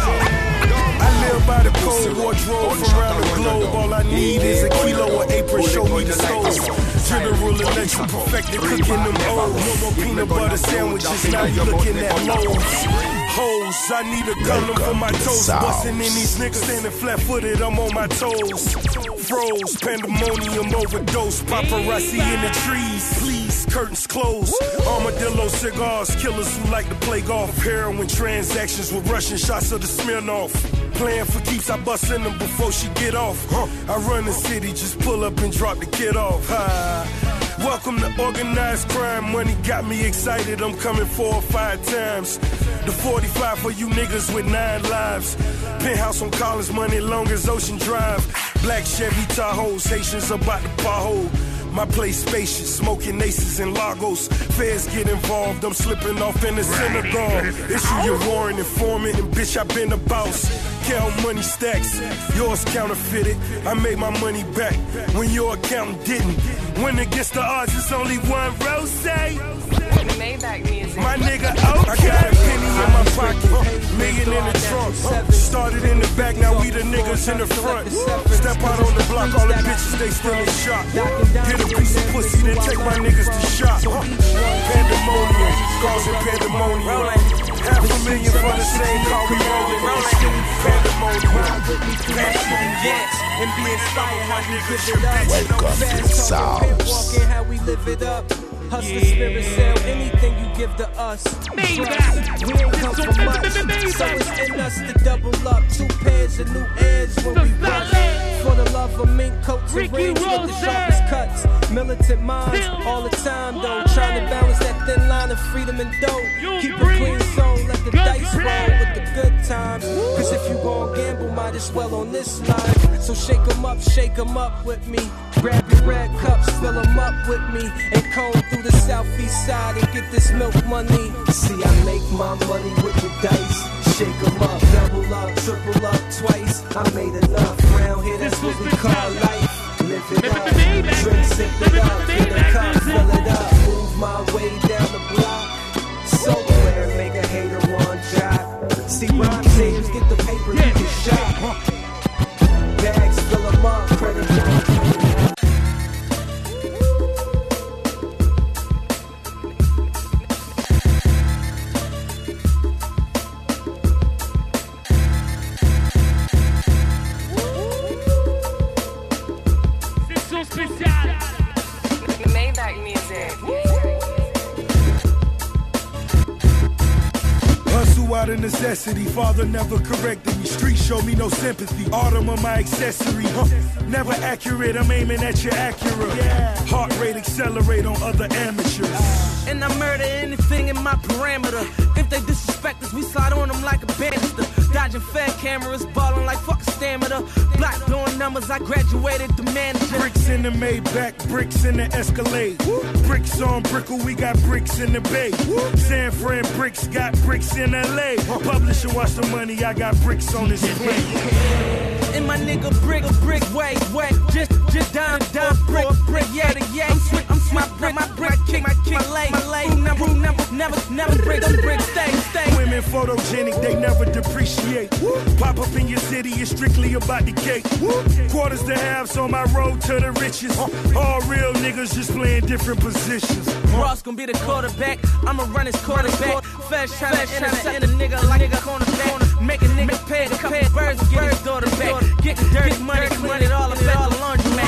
I live by the cold wardrobe from around the globe. All I need is a kilo of apron, show me the stove. General election perfected, cooking them O's. No more peanut butter sandwiches, now you looking at loaves. Hoes, I need a gun for my toes. Busting in these niggas standing flat footed, I'm on my toes. Froze, pandemonium overdose. Paparazzi in the trees, please, curtains closed. Armadillo cigars, killers who like to play golf. Heroin transactions with Russian shots of the Smirnoff. Playing for keeps, I bust in them before she get off. I run the city, just pull up and drop the kid off. Ha. Welcome to organized crime. Money got me excited. I'm coming four or five times. The 45 for you niggas with nine lives. Penthouse on Collins, money long as Ocean Drive. Black Chevy Tahoes, Haitians about the pothole. My place spacious, smoking aces and lagos. Feds get involved, I'm slipping off in the synagogue. Issue your warrant, informant, and bitch, I been a boss. Count money stacks, yours counterfeited. I made my money back when your accountant didn't. When against the odds, it's only one rose. Maybach music. My nigga, okay. I got a penny in my pocket, million in the trunk. Started in the back, now we the niggas in the front. Step out on the block, all the bitches they still in shock. Get a piece of pussy, then take my niggas to shop. Pandemonium, causing pandemonium. Half a million for the same car we rolling. Pandemonium. and be inspired how we give it up. Welcome to the South. Walking how we live it up. Hustler spirit sell anything you give to us. We come much, so it's in us to double up. Two pairs of new airs when we rush. For the love of mink coats and Ricky rings with the Rose. sharpest cuts. Militant minds all the time though, trying to balance that thin line Smelling freedom and dope. Keep a clean soul, let the dice roll with the good times. Cause if you gon' gamble, might as well on this line. So shake 'em up, shake 'em up with me. Grab your red cups, fill 'em up with me. And comb through the southeast side and get this milk money. See, I make my money with the dice. Shake 'em up, double up, triple up twice. I made enough round here, that's what we call life. Live it up, drink, sip it up, fill the cup, fill it up. Move my way down the block. So rare, make a hater one drop. See, rhyme sayers get the paper, you get shot. Bags, necessity, father never corrected me. Street show me no sympathy. Autumn of my accessory, huh? Never accurate, I'm aiming at your Acura. Heart rate accelerate on other amateurs. And I murder anything in my parameter. If they disrespect us, we slide on them like a banister. Dodging fed cameras, balling like fuck stamina. Black doing numbers, I graduated the manager. Bricks in the Maybach, bricks in the Escalade. Bricks on Brickell, we got bricks in the Bay. San Fran bricks got bricks in LA. Publisher watch the money, I got bricks on this plate. And my nigga brick, brick, way, way. Just, just down, down, brick, brick, yeah, the yeah. I'm sweet, I'm sweet, my brick, my brick, kick, my kick, my lay, my lay. Number, number, never, never break, them bricks, stay, stay. Women photogenic, they never depreciate. Pop up in your city, it's strictly about the cake. Quarters to halves on my road to the riches. All real niggas just playing different positions. Ross gonna be the quarterback. I'ma run his quarterback. Fast trying to intercept a nigga like a cornerback. Make a nigga pay couple birds get his daughter back. Get the dirty money, clean it all at the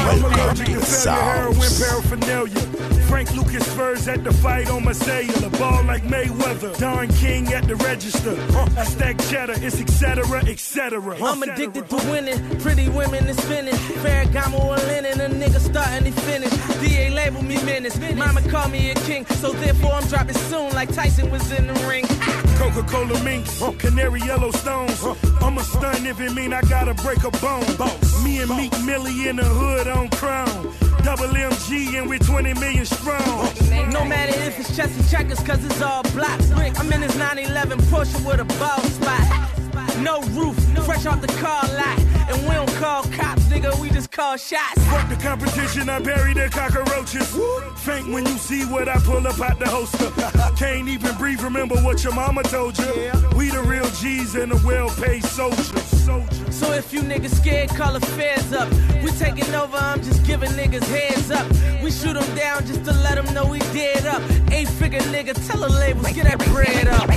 allergic to heroin, paraphernalia. Frank Lucas Spurs at the fight on my cellular. Ball like Mayweather. Don King at the register. I stack cheddar, it's etc. etc. I'm addicted to winning. Pretty women and spinning. Ferragamo or linen. A nigga starting to finish. DA label me menace. Mama call me a king. So therefore I'm dropping soon like Tyson was in the ring. Coca Cola minks, canary yellow stones. I'm a stun if it mean I gotta break a bone. Me and Meek Millie in the hood on Crown. Double MG and we're 20 million strong. No matter if it's chess and checkers, cause it's all blocks. I'm in this 911 Porsche with a ball spot. No roof, fresh off the car lot. And we don't call cops, nigga, we just call shots. Fuck the competition, I bury the cockroaches. Faint when you see what I pull up out the holster. Can't even breathe, remember what your mama told you. We the real G's and the well paid soldiers. soldiers. So if you niggas scared, call the feds up. We taking over, I'm just giving niggas heads up. We shoot them down just to let them know we dead up. Eight figure nigga, tell the labels, get that bread up.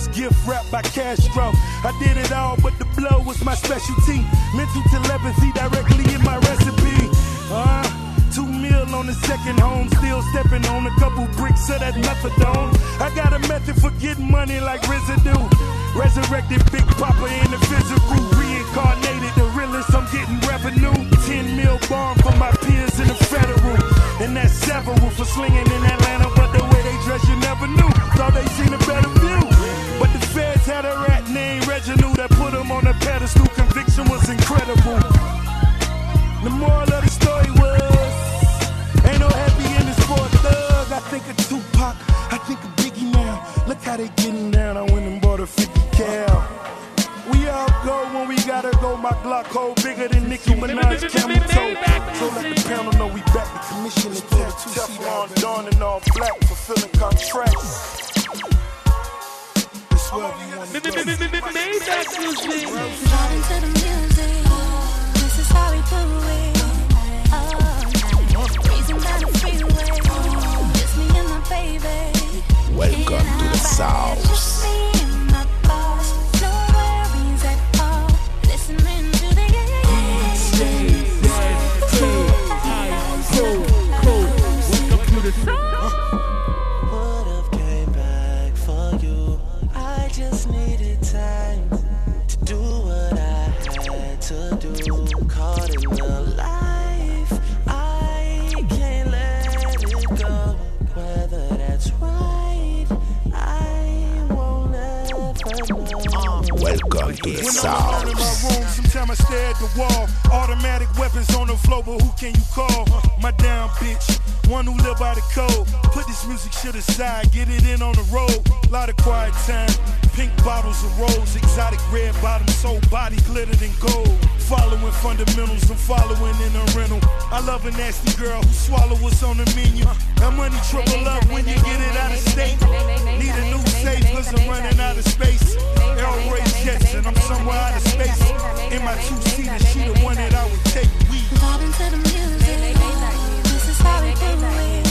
Was gift wrapped by Castro. I did it all, but the blow was my specialty. Mental telepathy directly in my recipe. Uh, two mil on the second home, still stepping on a couple bricks of that methadone. I got a method for getting money like residue. Resurrected Big Papa in the physical, reincarnated the realest. I'm getting revenue. 10 mil bomb for my peers in the federal. And that's several for slinging in Atlanta, but the way they dress, you never knew. Thought they seen a better the a rat named Reginald that put him on a pedestal. Conviction was incredible. The moral of the story was Ain't no happy endings for a thug. I think of Tupac, I think of Biggie now. Look how they getting down. I went and bought a 50 cal. We all go when we gotta go. My Glock hold bigger than Nicki Minaj camel toe. So let the panel know we back to commission and tattoo. Teflon Don and all black, fulfilling contracts. It's wherever you wanna go. Vibing to the music. This is how we do it. All night. Breezing down the freeway. Just me and my baby. Welcome to the South. Caught my room, sometimes I stare at the wall. Automatic weapons on the floor, but who can you call? My down bitch, one who live by the code. Put this music shit aside, get it in on the road. Lot of quiet time, pink bottles of rose, exotic red bottoms, soul body glittered in gold. Following fundamentals, I'm following in a rental. I love a nasty girl who swallow what's on the menu. That money triple up when you get it out of state. Need a new safe, cause I'm running out of space. Air race jets, I'm somewhere out of space. In my two seater, she the one that I would take. We Vibing to the music. This is how we do it.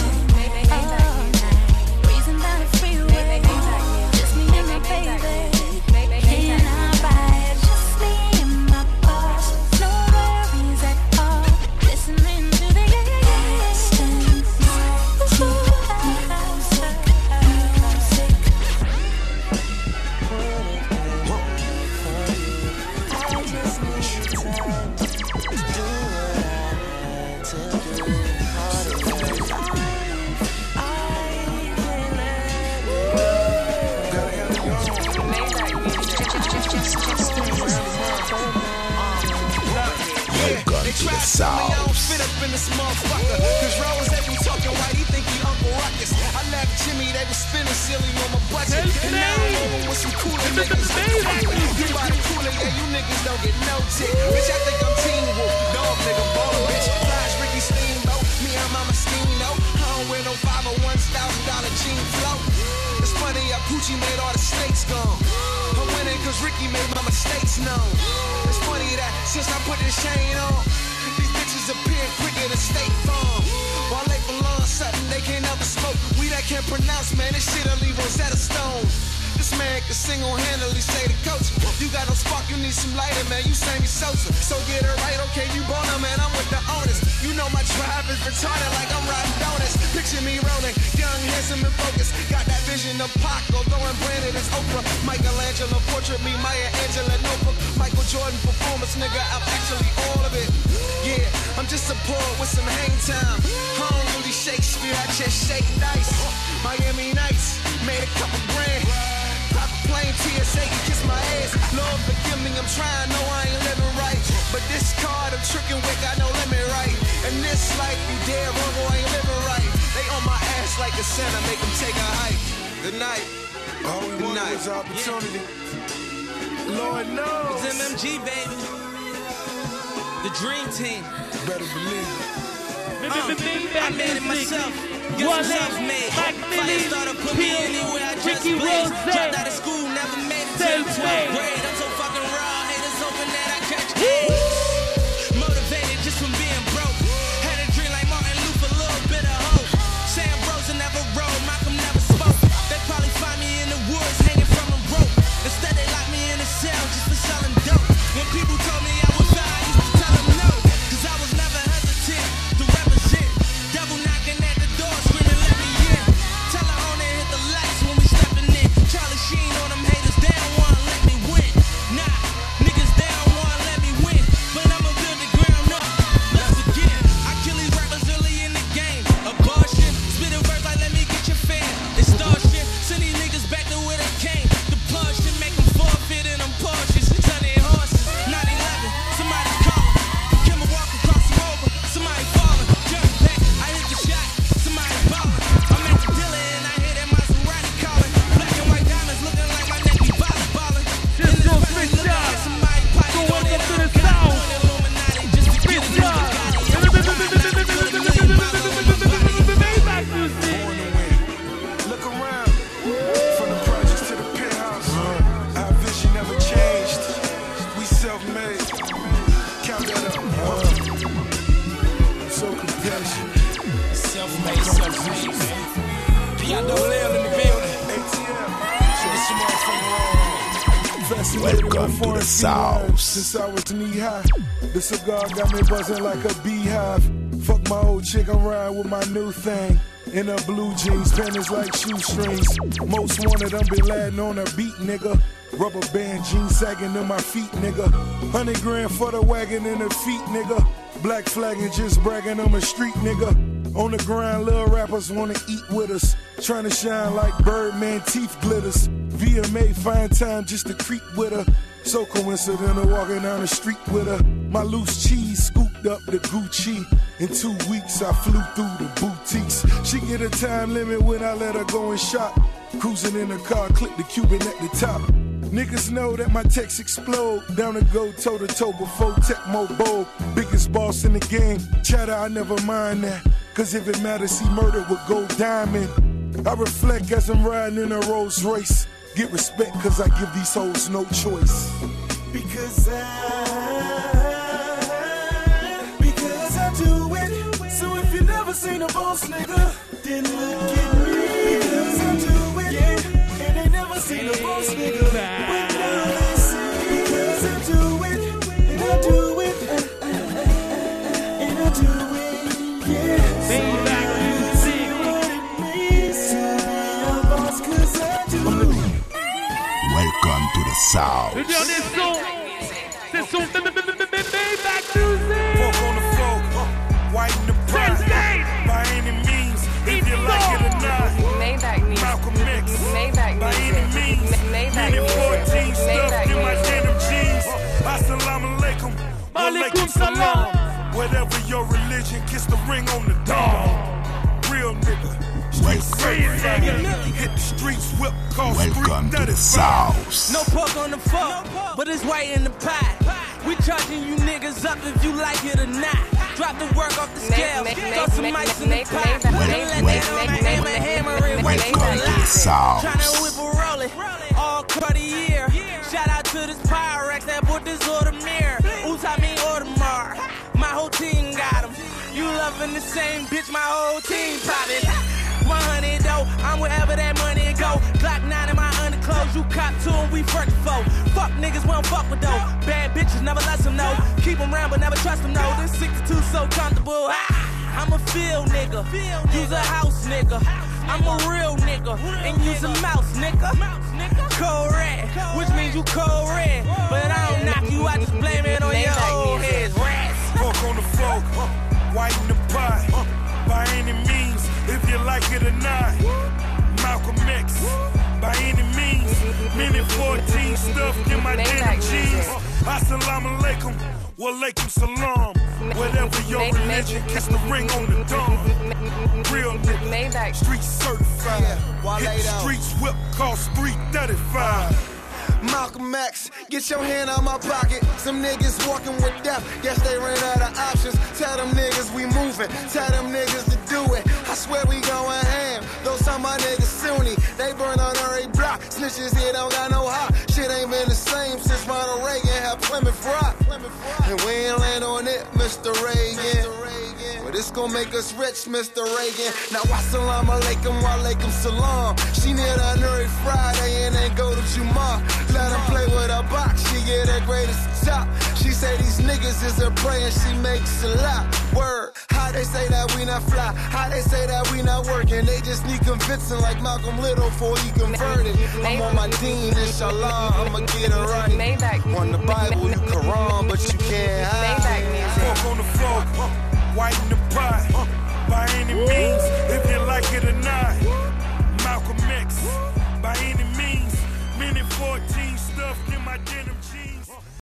Welcome to the South. Fit up in this motherfucker. Cause Rose, they be talking white, he think he Uncle Ruckus. I left Jimmy, they was spinning silly on my budget. And now I'm over with some cooler niggas. You buy the cooler, yeah, you niggas don't get no tick. Bitch, I think I'm Teen Wolf. Dog nigga, baller, bitch. Flash Ricky Steamboat. Me, I'm Mama Steamboat. I don't wear no 501,000 jean float. It's funny how Gucci made all the snakes gone. I'm winning cause Ricky made my mistakes known. It's funny that since I put this chain on, these bitches appear quicker than State Farm. Wale from Long Sutton, they can't ever smoke. We that can't pronounce, man, this shit'll leave Rosetta Stone. This man can single-handedly say the coach. You got no spark, you need some lighter, man. You Sammy Sosa. So get it right, okay, you boner, man. I'm with the owners. You know my tribe is retarded like I'm riding donuts. Picture me rolling, young, handsome, and focused. Got that vision of Paco, I'm branded as Oprah. Michelangelo, portrait me, Maya Angelou, notebook. Michael Jordan performance, nigga, I'm actually all of it. Yeah, I'm just a poet with some hang time. I don't really Shakespeare, I just shake dice. Miami Nights, made a couple grand. Pop a plane, TSA can kiss my ass. Lord, forgive me, I'm trying, no, I ain't living right. But this card, I'm tricking wick, I know limit right. And this life, you dead wrong, or I ain't living right. They on my ass like a Santa, make them take a hike. Good night. All we Good wanted night. was opportunity. Lord knows. It's MMG, baby. The dream team. Better believe Uh, I made it myself. Guess Wale, I'm self-made. Mac Fire Millie, put me anywhere. I just Ricky. Rose. Dropped out of school, never made it to the 12th grade. I'm so fucking raw. Haters hoping that I catch AIDS. Cigar got me buzzing like a beehive. Fuck my old chick, I'm with my new thing. In her blue jeans, panties like shoestrings. Most wanted, I'm be Latin on a beat, nigga. Rubber band jeans sagging to my feet, nigga. Hundred grand for the wagon and the feet, nigga. Black flagging, just bragging, I'm a street nigga. On the grind, little rappers wanna eat with us. Trying to shine like Birdman teeth glitters. VMA find time just to creep with her. So coincidental walking down the street with her. My loose cheese scooped up the Gucci. In two weeks, I flew through the boutiques. She get a time limit when I let her go and shop. Cruising in the car, clip the Cuban at the top. Niggas know that my texts explode. Down to go toe to toe before Tecmo Bowl. Biggest boss in the game. Chatter, I never mind that. Cause if it matters, see murder would go diamond. I reflect as I'm riding in a Rolls Royce. Get respect cause I give these hoes no choice. Because I, never seen a boss nigga, then look at me. Because I do it, yeah. And they never seen a boss nigga. But now they see. Because I do it, and I do it, uh, uh, uh, and I do it, yeah. Maybach music. What it means to be a boss, 'cause I do it. Welcome to the South. Alaikum. Alaikum Walaikum salam. Whatever your religion, kiss the ring on the dog. Real nigga. Street certified. Hit the streets, whip, call Welcome street to the 35. South. No pork on the fork, but it's white in the pie. We charging you niggas up if you like it or not. Drop the work off the scale, throw some make- ice in the make- pot. make- Then make- let make- that on make- the hammer, make- hammer it, wait Welcome to the South. Tryna whip a roll it, all Cartier. Shout out to this Pyrex that bought this Audemars. Ooh, loving the same bitch, my whole team poppin'. 100 though, I'm wherever that money go. Glock 9 in my underclothes, you cop to 'em, we first foe. Fuck niggas, we don't fuck with though. Bad bitches, never let them know. Keep them round, but never trust them, no. This 62 so comfortable. Ah, I'm a field nigga, use a house nigga. I'm a real nigga, and use a mouse nigga. Cold red, which means you cold red. But I don't knock you, I just blame it on your old heads. Rats. Fuck on the floor, white in the like it or not. Malcolm X, by any means. Minute 14 stuffed in my denim jeans. Assalamu alaikum, walaikum salam. Whatever your religion, kiss the ring on the dawn. Real nigga, street certified. Hit the streets, whip cost 335. Malcolm X, get your hand out my pocket. Some niggas walking with death, guess they ran out of options. Tell them niggas we moving, tell them niggas to do it. I swear we going ham. Those some my niggas Sunni, they burn on every block. Snitches here don't got no hot. Shit ain't been the same since Ronald Reagan had Plymouth Rock. And we ain't land on it, Mr. Reagan. But it's gonna make us rich, Mr. Reagan. Now, wassalam alaikum, walaikum salam. She need her every Friday and then go to Juma. Let her play with her box, she get her greatest top. She say these niggas is her prey and she makes a lot. Word, how they say that we not fly, how they say that we not working. They just need convincing like Malcolm Little before he converted. I'm on my dean, inshallah, I'ma get it right. On the Bible, you Quran, but you can't hide. Fuck on the floor, white in the pie. By any means, if you like it or not. Malcolm X, by any means. Minute 14 stuffed in my dinner.